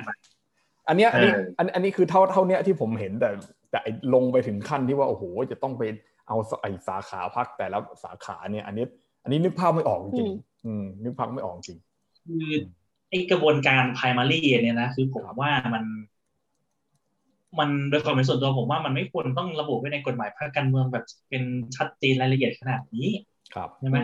[SPEAKER 1] อันเนี้ยอันนี้อันนี้คือเท่าเท่าเนี้ยที่ผมเห็นแต่แต่ลงไปถึงขั้นที่ว่าโอ้โหจะต้องไปเอาไอสาขาพักแต่ละสาขาเนี่ย อันนี้ อันนี้นึกภาพไม่ออกจริงอืมนึกภาพไม่ออกจริง
[SPEAKER 2] คือไอกระบวนการ primary เนี่ยนะคือผมว่ามันมันโดยความเป็นส่วนตัวผมว่ามันไม่ควรต้องระบุไว้ในกฎหมายพรรคการเมืองแบบเป็นชัดเจนรายละเอียดขนาดนี้
[SPEAKER 1] ครับ
[SPEAKER 2] ใช่ไหม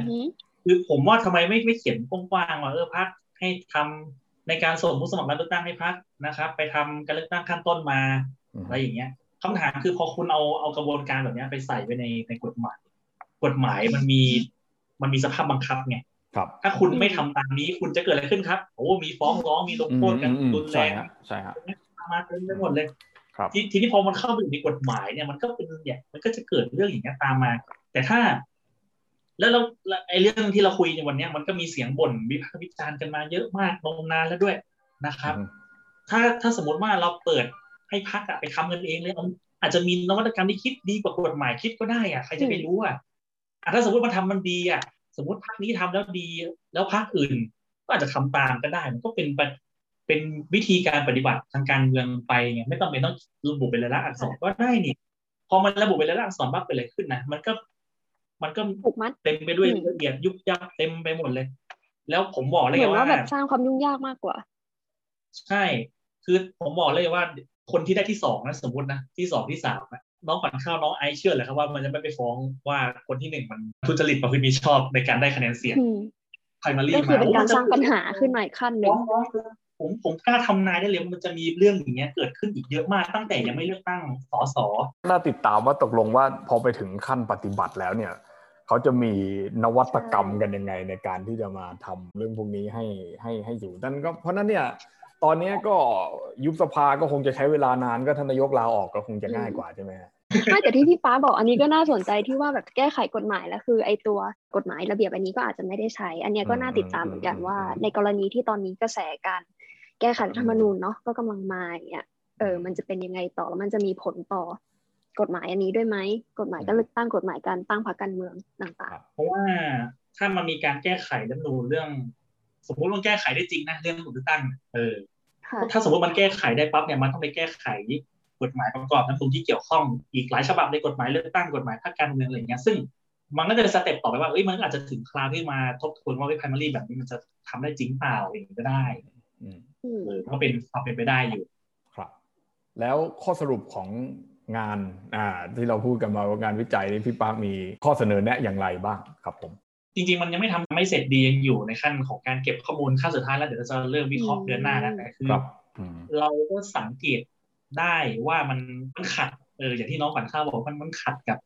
[SPEAKER 2] คือผมว่าทำไมไม่ไม่เขียนกว้างๆว่าเออพักให้ทำ ในการส่งผู้สมัครรับเลือกตั้งให้พักนะครับ ไปทำการเลือกตั้งขั้นต้นมาอะไรอย่างเงี้ยคำถามคือพอคุณเอาเอากระบวนการแบบนี้ไปใส่ไว้ในในกฎหมาย กฎหมายมันมีมันมีสภาพบังคับไง
[SPEAKER 1] ครับ
[SPEAKER 2] ถ้าคุณไม่ทำตามนี้คุณจะเกิดอะไรขึ้นครับโอ้มีฟ้องร้องมีลงโทษกันรุนแรง
[SPEAKER 1] ใช่ครับ
[SPEAKER 2] มาเต็มไปหมดเลยทีทีนี้พอมันเข้าไปอยู่ในกฎหมายเนี่ยมันก็เป็นเนี่ยมันก็จะเกิดเรื่องอย่างนี้ตามมา แต่ถ้า แล้วเราไอ้เรื่องที่เราคุยในวันนี้มันก็มีเสียงบ่นวิพากษ์วิจารณ์กันมาเยอะมากนมนานแล้วด้วยนะครับ ถ้าถ้าสมมติว่าเราเปิดให้พักอะไปทำกันเองเลยอาจจะมีนวัตกรรมที่คิดดีกว่ากฎหมายคิดก็ได้อะใครจะไปรู้อะถ้าสมมติมันทำมันดีอะสมมติพักนี้ทำแล้วดี แล้วพักอื่น ก็อาจจะทำตามก็ได้ มันก็เป็นเป็นวิธีการปฏิบัติทางการเมืองไปไงไม่ต้องเป็นต้องระบุเป็นลายลักษณ์อักษรก็ได้นี่พอมันระบุเป็นลายลักษณ์อักษรบ้างเป็นอะไรขึ้นนะมันก็ มันก็เต็มไปด้วยละเอียดยุบยับเต็มไปหมดเลย แล้วผมบอกเลยว่า
[SPEAKER 3] แบบสร้างความยุ่งยากมากกว่า
[SPEAKER 2] ใช่ คือผมบอกเลยว่า คนที่ได้ที่สองนะสมมตินะที่สองที่สามน้องขวัญข้าวน้องไอเชื่อเลยครับว่ามันจะไม่ไปฟ้องว่าคนที่หนึ่งมันทุจริตประพฤติมิชอบในการได้คะแนนเสียง
[SPEAKER 3] ไพรมารีมาก็คือเป็นการสร้างปัญหาขึ้นใหม่ขั้นหนึ่ง
[SPEAKER 2] ผมผมกล้าทำนายได้เลยมันจะมีเรื่องอย่างเงี้ยเกิดขึ้นอีกเยอะมากตั้งแต่ยังไม่เลือกตั้งสส
[SPEAKER 1] น่าติดตามว่าตกลงว่าพอไปถึงขั้นปฏิบัติแล้วเนี่ยเขาจะมีนวัตกรรมกันยังไงในการที่จะมาทำเรื่องพวกนี้ให้ให้ให้อยู่นั่นก็เพราะนั้นเนี่ยตอนนี้ก็ยุบสภาก็คงจะใช้เวลานานก็ท่านนายกลาออกก็คงจะง่ายกว่าใช่ไหม
[SPEAKER 3] ไม่แต่ที่พี่ป้าบอกอันนี้ก็น่าสนใจที่ว่าแบบแก้ไขกฎหมายแล้วคือไอ้ตัวกฎหมายระเบียบอันนี้ก็อาจจะไม่ได้ใช้ อันนี้ก็น่าติดตามเหมือนกันว่า ในกรณีที่ตอนนี้กระแสการ แก้ไขรัฐธรรมนูญเนาะก็กำลังมาเนี่ยเออมันจะเป็นยังไงต่อแล้วมันจะมีผลต่อกฎหมายอันนี้ด้วยไหมกฎหมายการเลือกตั้งกฎหมายการตั้งพรรคการเมืองต่าง
[SPEAKER 2] ๆ เพราะว่าถ้ามันมีการแก้ไขรัฐธรรมนูญเรื่อง สมมติมันแก้ไขได้จริงนะเรื่องเลือกตั้งเออถ้าสมมติมันแก้ไขได้ปั๊บเนี่ยมันต้องไปแก้ไขกฎหมายประกอบน้ำตรงที่เกี่ยวข้องอีกหลายฉบับในกฎหมายเลือกตั้งกฎหมายภาคการเมืองอะไรเงี้ยซึ่งมันก็จะสเต็ปต่อไปว่าเอ้ยมันอาจจะถึงคราวที่มาทบทวนว่าวิพายมารีแบบนี้มันจะทำได้จริงเปล่าเองก็ได้ เออก็เป็นความเป็นไปได้อยู่
[SPEAKER 1] ครับ แล้วข้อสรุปของงานอ่าที่เราพูดกันมาว่างานวิจัยนี้พี่ปาร์คมีข้อเสนอแนะอย่างไรบ้างครับผม
[SPEAKER 2] จริงๆ มันยังไม่ทำไม่เสร็จดียังอยู่ในขั้นของการเก็บข้อมูลขั้นสุดท้ายแล้วเดี๋ยวเราจะเริ่มวิเคราะห์เดือนหน้าแล้วแต่คือเราก็สังเกตได้ว่ามันมันขัดเอออย่างที่น้องปันข้าวบอกมันมันขัดกับ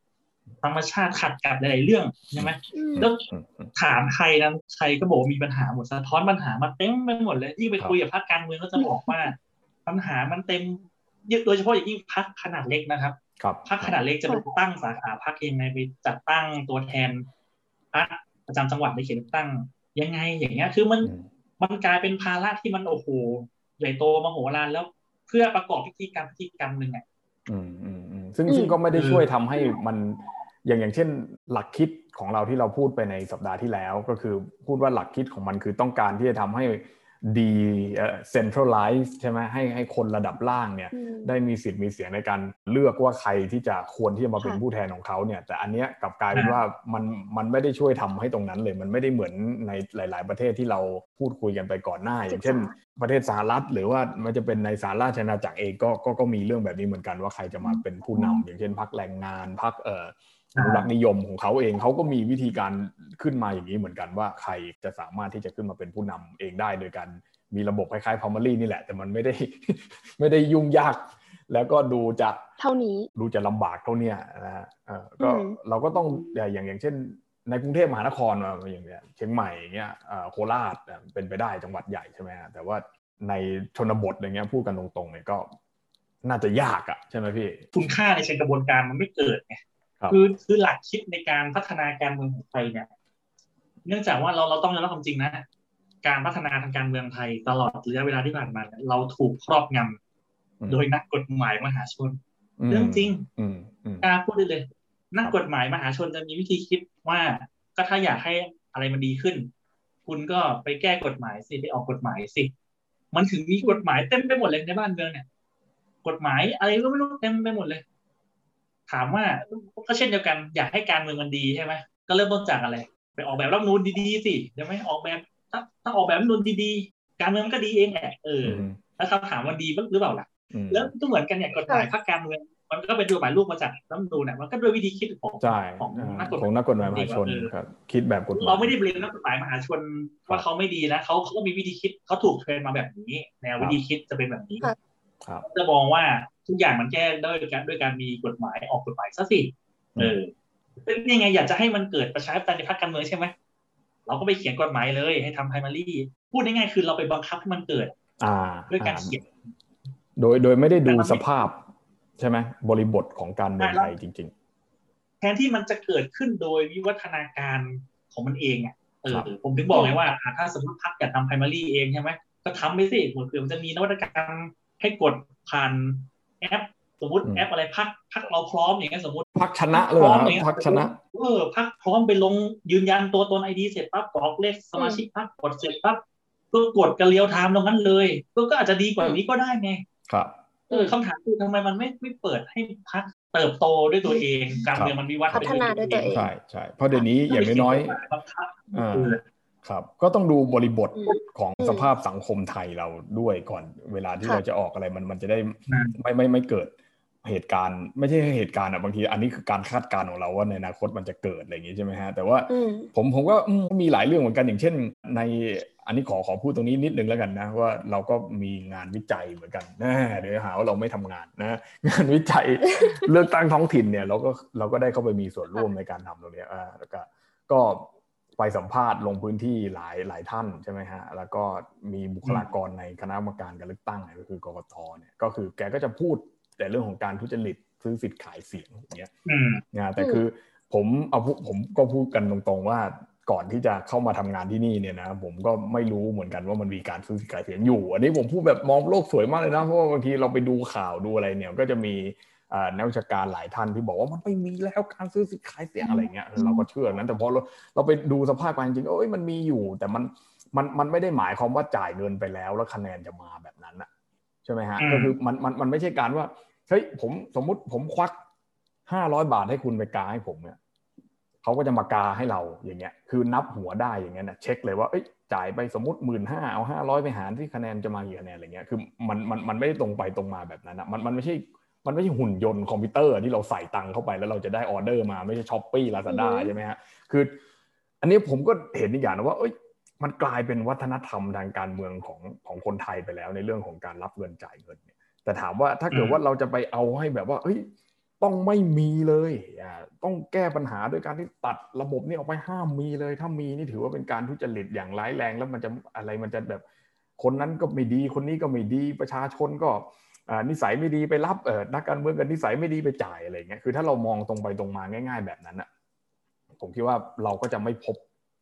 [SPEAKER 2] ธรรมชาติขัดกับหลายๆเรื่องใช่ไหมแล้วถามใครนั้นใครก็บอกมีปัญหาหมดสะท้อนปัญหามาเต็มไปหมดเลยที่ไปคุยกับพรรคการเมืองก็จะบอกว่า ปัญหามันเต็มโดยเฉพาะอย่างยิ่งพรรคขนาดเล็กนะครับพรรคขนาดเล็กจะไปตั้งสาขาพรรคเองไงไปจัดตั้งตัวแทนพรรคประจำจังหวัดในเขตตั้ง ยังไงอย่างเงี้ยคือมันมันกลายเป็นภาระที่มันโอ้โหใหญ่โตมโหฬารแล้วเพื่อประกอบพิธีกรรมพิธีกรรมหนึ่งอะ
[SPEAKER 1] อืมอืมอืมซึ่งซึ่งก็ไม่ได้ช่วยทำให้มัน อย่างอย่างเช่นหลักคิดของเราที่เราพูดไปในสัปดาห์ที่แล้ว ก็คือพูดว่าหลักคิดของมันคือต้องการที่จะทำให้ดีเซ็นทรัลไลซ์ใช่ไหมให้ให้คนระดับล่างเนี่ยได้มีสิทธิ์มีเสียงในการเลือกว่าใครที่จะควรที่จะมาเป็นผู้แทนของเขาเนี่ย แต่อันเนี้ยกลับกลายเป็นว่ามันมันไม่ได้ช่วยทำให้ตรงนั้นเลย มันไม่ได้เหมือนในหลาย ๆ ประเทศที่เราพูดคุยกันไปก่อนหน้า อย่างเช่น ประเทศสหรัฐหรือว่ามันจะเป็นในสหราชอาณาจักรเองก็ก็ก็มีเรื่องแบบนี้เหมือนกันว่าใครจะมาเป็นผู้นำอย่างเช่นพรรคแรงงานพรรคเอ่อ อนุรักษ์นิยมของเขาเองเขาก็มีวิธีการขึ้นมาอย่างนี้เหมือนกันว่าใครจะสามารถที่จะขึ้นมาเป็นผู้นำเองได้โดยการมีระบบคล้ายๆพาร์มารีนี่แหละ แต่มันไม่ได้ไม่ได้ยุ่งยาก แล้วก็ดูจะ
[SPEAKER 3] เท่านี้
[SPEAKER 1] ดูจะลำบากเท่านี้นะฮะก็เราก็ต้องอย่างอย่างเช่น ในกรุงเทพมหานครอย่างเงี้ยเชียงใหม่อย่างเงี้ยโคราชเป็นไปได้จังหวัดใหญ่ใช่ไหมแต่ว่าในชนบทอย่างเงี้ยพูดกันตรงๆเนี่ยก็น่าจะยากอะใช่ไหมพี่
[SPEAKER 2] คุณค่าในเชิงกระบวนการมันไม่เกิดไง คือคือหลักคิดในการพัฒนาการเมืองของไทยเนี่ย เนื่องจากว่าเราเราต้องยอมรับความจริงนะ การพัฒนาทางการเมืองไทยตลอดระยะเวลาที่ผ่านมา เราถูกครอบงำโดยนักกฎหมายมหาชน เรื่องจริงกล้าพูดได้เลย นักกฎหมายมหาชนจะมีวิธีคิดว่าก็ถ้าอยากให้อะไรมันดีขึ้น คุณก็ไปแก้กฎหมายสิไปออกกฎหมายสิมันถึงมีกฎหมายเต็มไปหมดเลยในบ้านเมืองเนี่ย กฎหมายอะไรก็ไม่รู้เต็มไปหมดเลย ถามว่าก็เช่นเดียวกันอยากให้การเมืองมันดีใช่ไหมก็เริ่มต้นจากอะไร ไปออกแบบรัฐนูนดีๆสิใช่ไหมออกแบบถ้าถ้าออกแบบรัฐนูนดีๆ การเมืองมันก็ดีเองแหละเออแล้วคำถามว่าดีหรือเปล่าล่ะแล้วก็เหมือนกันเนี่ยกฎหมายพรรคการเมืองมันก็เป็นตัวหมายลูกมาจากรัฐนูนเนี่ยมันก็ด้วยวิธีคิดของ
[SPEAKER 1] ของนักกฎของนักกฎหมายมหาชนครับคิดแบบกฎหมาย
[SPEAKER 2] เราไม่ได้เบลมนักกฎหมายมหาชนว่าเขาไม่ดีนะเขาเขาก็มีวิธีคิดเขาถูกเทรนมาแบบนี้ แนววิธีคิดจะเป็นแบบนี้จะมองว่า ทุกอย่างมันแก้ด้วยการด้วยการมีกฎหมายออกกฎหมายซะสิเออเป็นยังไงอยากจะให้มันเกิดประชาธิปไตยในพรรคการเมืองใช่ไหมเราก็ไปเขียนกฎหมายเลยให้ทำไพรมารีพูดง่ายๆคือเราไปบังคับให้มันเกิด
[SPEAKER 1] อ่า
[SPEAKER 2] ด้วยการเขียน
[SPEAKER 1] โดยโดยไม่ได้ดูสภาพ ใช่ไหมบริบทของการเมืองไทยจริง
[SPEAKER 2] ๆ แทนที่มันจะเกิดขึ้นโดยวิวัฒนาการของมันเองอะเออผมถึงบอกไงว่าถ้าสมมติพักอยากทำไพรมารีเองใช่ไหมก็ทำไปสิเผื่อมันจะมีนวัตกรรมให้กดผ่าน แอป สมมติแอปอะไรพักพักเราพร้อมอย่างเงี้ยสมมติ
[SPEAKER 1] พักชนะเลยพักชนะ
[SPEAKER 2] เออพักพร้อมไปลงยืนยันตัวตนไอดีเสร็จปั๊บกรอกเลขสมาชิกพักกดเสร็จปั๊บก็กดกันเรียวไทม์ตรงนั้นเลยก็อาจจะดีกว่านี้ก็ได้ไง
[SPEAKER 1] ครับ
[SPEAKER 2] เออคำถามคือทำไมมันไม่ไม่เปิดให้พักเติบโตด้วยตัวเองการเมืองมันมีวัฒ
[SPEAKER 3] พัฒนาด้วยตัวเอง
[SPEAKER 1] ใช่ใช่เพราะเดี๋ยวนี้อย่างน้อย ครับก็ต้องดูบริบทของสภาพสังคมไทยเราด้วยก่อนเวลาที่เราจะออกอะไรมันมันจะได้ไม่ไม่ไม่เกิดเหตุการณ์ ไม่ใช่เหตุการณ์อะบางทีอันนี้คือการคาดการณ์ของเราว่าในอนาคตมันจะเกิดอะไรอย่างงี้ใช่ไหมฮะแต่ว่าผมผมก็มีหลายเรื่องเหมือนกันอย่างเช่น ในอันนี้ขอขอพูดตรงนี้นิดนึงแล้วกันนะว่าเราก็มีงานวิจัยเหมือนกันนะเดี๋ยวหาว่าเราไม่ทำงานนะงานวิจัยเลือกตั้งท้องถิ่นเนี่ยเราก็เราก็ได้เข้าไปมีส่วนร่วมในการทำตรงนี้อ่าแล้วก็ก็ ไปสัมภาษณ์ลงพื้นที่หลายหลายท่านใช่ไหมฮะแล้วก็มีบุคลากรในคณะกรรมการการเลือกตั้งก็คือกกตเนี่ยก็คือแกก็จะพูดแต่เรื่องของการทุจริตซื้อสิทธิ์ขายเสียงอย่างเงี้ยนะแต่คือผมเอาผมก็พูดกันตรงๆว่าก่อนที่จะเข้ามาทำงานที่นี่เนี่ยนะผมก็ไม่รู้เหมือนกันว่ามันมีการซื้อสิทธิ์ขายเสียงอยู่ อันนี้ผมพูดแบบมองโลกสวยมากเลยนะเพราะว่าบางทีเราไปดูข่าวดูอะไรเนี่ยก็จะมีนักวิชาการหลายท่านที่บอกว่ามันไม่มีแล้วการซื้อสิทธิ์ขายเสียงอะไรเงี้ยเราก็เชื่อนั้นแต่พอเราเราไปดูสภาพการจริงเอ้ยมันมีอยู่ แต่มันมันมันไม่ได้หมายความว่าจ่ายเงินไปแล้ว แล้วคะแนนจะมาแบบนั้นอะใช่ไหมฮะก็คือมันมันมันไม่ใช่การว่าเฮ้ยผมสมมุติผมควักห้าร้อยบาทให้คุณไปกาให้ผมเนี่ยเขาก็จะมากาให้เราอย่างเงี้ย คือนับหัวได้อย่างเงี้ยนะเช็คเลยว่าเอ้ยจ่ายไปสมมติหมื่นห้าเอาห้าร้อยไปหารที่คะแนนจะมากี่คะแนนอะไรเงี้ยคือมันมันมันไม่ได้ตรงไปตรงมาแบบนั้นนะมันมันไม่ใช่ มันไม่ใช่หุ่นยนต์คอมพิวเตอร์ที่เราใส่ตังค์เข้าไปแล้วเราจะได้ออเดอร์มาไม่ใช่ Shopee Lazada ใช่ไหมฮะคือ อันนี้ผมก็เห็นอีกอย่างนะว่า เอ้ยมันกลายเป็นวัฒนธรรมทางการเมืองของของคนไทยไปแล้วในเรื่องของการรับเงินจ่ายเงินเนี่ยแต่ถามว่าถ้าเกิดว่าเราจะไปเอาให้แบบว่าเฮ้ย ต้องไม่มีเลยต้องแก้ปัญหาโดยการที่ตัดระบบนี้ออกไปห้ามมีเลย ถ้ามีนี่ถือว่าเป็นการทุจริตอย่างร้ายแรงแล้วมันจะอะไรมันจะแบบ คนนั้นก็ไม่ดีคนนี้ก็ไม่ดีประชาชนก็ นิสัยไม่ดีไปรับนักการเมืองกันนิสัยไม่ดีไปจ่ายอะไรเงี้ยคือถ้าเรามองตรงไปตรงมาง่าย ๆ แบบนั้นอะผมคิดว่าเราก็จะไม่พบ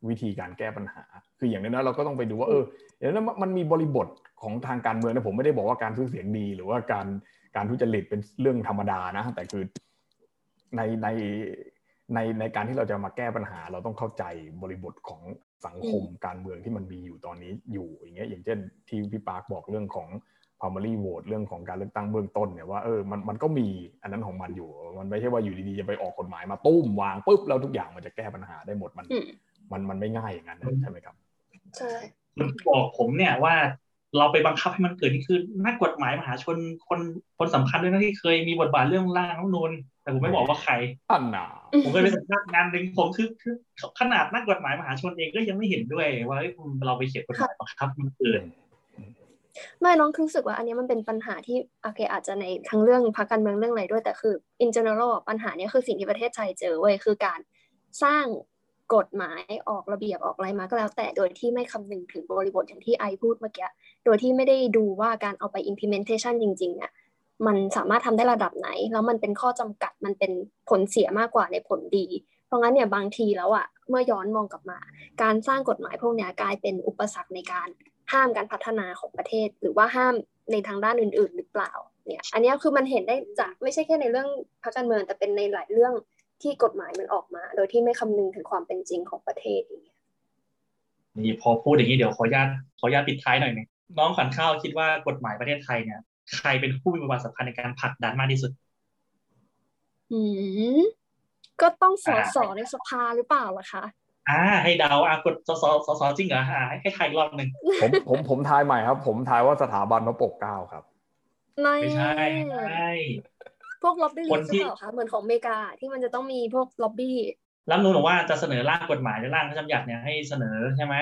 [SPEAKER 1] วิธีการแก้ปัญหา คืออย่างนั้นเราก็ต้องไปดูว่าเอออย่างนั้นมันมีบริบทของทางการเมืองนะผมไม่ได้บอกว่าการซื้อเสียงดี หรือว่าการการทุจริตเป็นเรื่องธรรมดานะ แต่คือในในในในการที่เราจะมาแก้ปัญหา เราต้องเข้าใจบริบทของสังคมการเมืองที่มันมีอยู่ตอนนี้อยู่อย่างเงี้ยอย่างเช่นที่พี่ปาร์คบอกเรื่องของ primary vote เรื่องของการเลือกตั้งเบื้องต้นเนี่ยว่าเออมันมันก็มีอันนั้นของมันอยู่ มันไม่ใช่ว่าอยู่ดีๆจะไปออกกฎหมายมาตุ้มวางปุ๊บแล้วทุกอย่างมันจะแก้ปัญหาได้หมดมัน มันมันไม่ง่ายอย่างนั้นใช่ไหมครับ
[SPEAKER 3] ใช่
[SPEAKER 2] บอกผมเนี่ยว่าเราไปบังคับให้มันเกิดนี่คือนักกฎหมายมหาชนคนคนสำคัญด้วยนะที่เคยมีบทบาทเรื่องร่างรัฐนูนแต่ผมไม่บอกว่าใคร
[SPEAKER 1] อันน่ะ
[SPEAKER 2] ผมเคยไปสัมภาษณ์งานหนึ่งผมคือคือขนาดนักกฎหมายมหาชนเองก็ยังไม่เห็นด้วยว่าเราไปเขียนกฎหมายบังคับมันเกิด
[SPEAKER 3] ไม่น้องรู้สึกว่าอันนี้มันเป็นปัญหาที่โอเคอาจจะในทั้งเรื่องพรรคการเมืองเรื่องอะไรด้วยแต่คือ in general ปัญหานี้คือสิ่งที่ประเทศไทยเจอเว้ยคือการสร้าง
[SPEAKER 4] กฎหมายออกระเบียบออกอะไรมาก็แล้ว แต่โดยที่ไม่คำนึงถึงบริบทอย่างที่ไอพูดเมื่อกี้โดยที่ไม่ได้ดูว่าการเอาไป implementation จริงๆเนี่ยมันสามารถทำได้ระดับไหน แล้วมันเป็นข้อจำกัดมันเป็นผลเสียมากกว่าในผลดี เพราะงั้นเนี่ยบางทีแล้วอะเมื่อย้อนมองกลับมา การสร้างกฎหมายพวกนี้กลายเป็นอุปสรรคในการ ห้ามการพัฒนาของประเทศ หรือว่าห้ามในทางด้านอื่น ๆ หรือเปล่าเนี่ยอันนี้คือมันเห็นได้จากไม่ใช่แค่ในเรื่องพรรคการเมืองแต่เป็นในหลายเรื่องที่กฎหมายมันออกมา โดยที่ไม่คำนึงถึงความเป็นจริงของประเทศอย่างเงี้ย
[SPEAKER 2] นี่พอพูดอย่างนี้เดี๋ยวขออนุญาตขออนุญาตปิดท้ายหน่อยนึงน้องขันข้าวคิดว่ากฎหมายประเทศไทยเนี่ย ใครเป็นผู้มีบทบาทสำคัญในการผลักดันมากที่สุด
[SPEAKER 4] อืมก็ต้องสอสอในสภาหรือเปล่าล่ะคะ
[SPEAKER 2] อ่าให้เดาอะกดสสสสจริงเหรออ่าให้ใครรอบหนึ่ง
[SPEAKER 1] ผมผมผมทายใหม่ครับ ผมทายว่าสถาบันพระปกเก้าครับ
[SPEAKER 2] ไม่ใช่ไม่ใช่
[SPEAKER 4] พวกล็อบบี้ลีใช่เปล่าคะเหมือนของอเมริกาที่มันจะต้องมีพวกล็อบบี้
[SPEAKER 2] รัฐนูนบอกว่าจะเสนอร่างกฎหมายหรือร่างพระราชบัญญัติเนี่ยให้เสนอใช่ไหม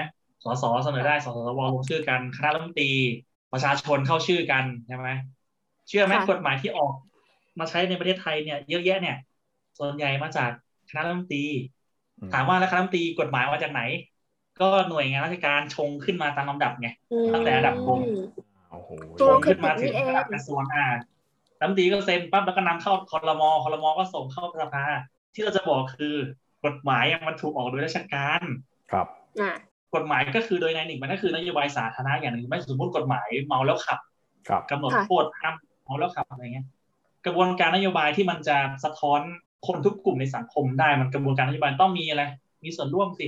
[SPEAKER 2] สสเสนอได้สสวลงชื่อกันคณะรัฐมนตรีประชาชนเข้าชื่อกันใช่ไหมเชื่อไหมกฎหมายที่ออก มาใช้ในประเทศไทยเนี่ย เยอะแยะเนี่ย ส่วนใหญ่มาจากคณะรัฐมนตรี ถามว่าแล้วคณะรัฐมนตรีกฎหมายมาจากไหน ก็หน่วยงานราชการชงขึ้นมาตามลำดับไงตั้งแต่ระดับกรมชงขึ้นมาถึงระดับกระทรวงอ่ารัฐมนตรีก็เซ็นปั๊บแล้วก็นำเข้าคอรมอคอรมอก็ส่งเข้าสภาที่เราจะบอกคือกฎหมายมันถูกออกโดยราชการ
[SPEAKER 1] ครับ
[SPEAKER 2] กฎหมายก็คือโดยในหนึ่งมันก็คือนโยบายสาธารณะอย่างหนึ่งไม่สมมติกฎหมายเมาแล้วขับกำหนดโทษห้ามเมาแล้วขับอะไรเงี้ย กระบวนการนโยบายที่มันจะสะท้อน คนทุกกลุ่มในสังคมได้มันกระบวนการนโยบายต้องมีอะไร มีส่วนร่วมสิ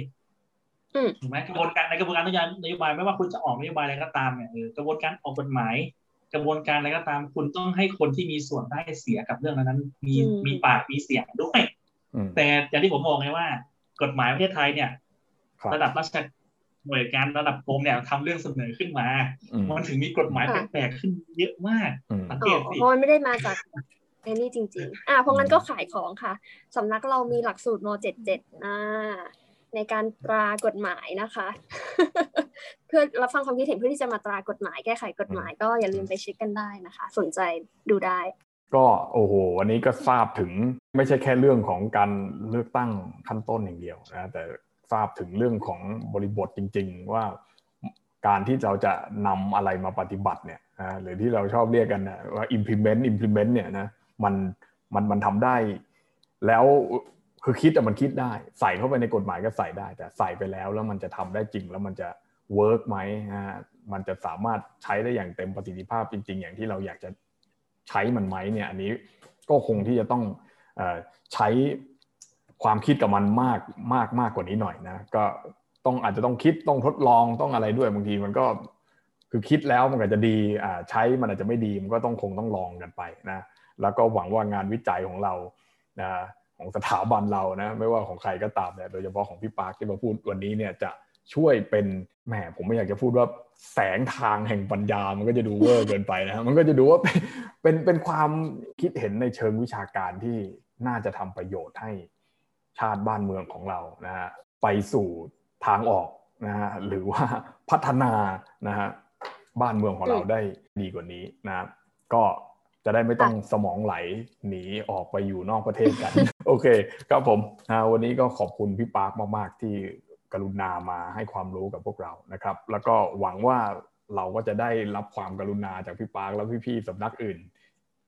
[SPEAKER 2] ถูกไหมกระบวนการในกระบวนการนโยบายไม่ว่าคุณจะออกนโยบายอะไรก็ตามเนี่ยกระบวนการออกกฎหมาย กระบวนการอะไรก็ตาม คุณต้องให้คนที่มีส่วนได้เสียกับเรื่องนั้น มีมีปากมีเสียงด้วยแต่อย่างที่ผมบอกไงว่า กฎหมายประเทศไทยเนี่ย ระดับราชหน่วยงานระดับกรมเนี่ยทำเรื่องเสนอขึ้นมา มันถึงมีกฎหมายแปลกๆขึ้นเยอะมากสังเกตสิ
[SPEAKER 4] เพราะมันไม่ได้มาจาก ไอ้นี่จริง ๆ อ่าเพราะงั้นก็ขายของค่ะสำนักเรามีหลักสูตรม .77 อ่าในการตรากฎหมายนะคะ เพื่อรับฟังความคิดเห็นเพื่อที่จะมาตรากฎหมายแก้ไขกฎหมาย ก็อย่าลืมไปเช็คกันได้นะคะ สนใจดูได้
[SPEAKER 1] ก็โอ้โหวันนี้ก็ทราบถึงไม่ใช่แค่เรื่องของการเลือกตั้งขั้นต้นอย่างเดียวนะแต่ทราบถึงเรื่องของบริบทจริง ๆ ว่าการที่เราจะนำอะไรมาปฏิบัติเนี่ยหรือที่เราชอบเรียกกันนะว่า implement implement เนี่ยนะ มันมันมันทำได้ แล้วคือคิดแต่มันคิดได้ ใส่เข้าไปในกฎหมายก็ใส่ได้ แต่ใส่ไปแล้วแล้วมันจะทำได้จริงแล้วมันจะเวิร์กไหมฮะมันจะสามารถใช้ได้อย่างเต็มประสิทธิภาพจริง ๆ อย่างที่เราอยากจะใช้มันไหมเนี่ยอันนี้ก็คงที่จะต้องใช้ความคิดกับมันมากมากมากกว่านี้หน่อยนะก็ต้องอาจจะต้องคิดต้องทดลองต้องอะไรด้วยบางทีมันก็คือคิดแล้วมันก็จะดีอ่าใช้มันอาจจะไม่ดีมันก็ต้องคงต้องลองกันไปนะ แล้วก็หวังว่างานวิจัยของเรานะของสถาบันเรานะไม่ว่าของใครก็ตามเนี่ยโดยเฉพาะของพี่ปาร์คที่มาพูดวันนี้เนี่ยจะช่วยเป็นแหมผมไม่อยากจะพูดว่าแสงทางแห่งปัญญา มันก็จะดูเวอร์เกินไปนะมันก็จะดูว่าเป็นเป็นความคิดเห็นในเชิงวิชาการที่น่าจะทำประโยชน์ให้ชาติบ้านเมืองของเรานะฮะไปสู่ทางออกนะฮะหรือว่าพัฒนานะฮะบ้านเมืองของเราได้ดีกว่านี้นะก็ จะได้ไม่ต้องสมองไหลหนีออกไปอยู่นอกประเทศกัน โอเคครับผมวันนี้ก็ขอบคุณพี่ปาร์คมาก ๆ ที่กรุณามาให้ความรู้กับพวกเรานะครับ แล้วก็หวังว่าเราก็จะได้รับความกรุณาจากพี่ปาร์คและพี่ๆสำนักอื่น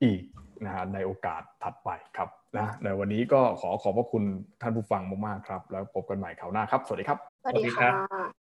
[SPEAKER 1] อีกนะฮะในโอกาสถัดไปครับนะในวันนี้ก็ขอขอบพระคุณท่านผู้ฟังมากๆครับ แล้วพบกันใหม่คราวหน้าครับ สวัสดีครับ
[SPEAKER 4] สวัสดีค่ะ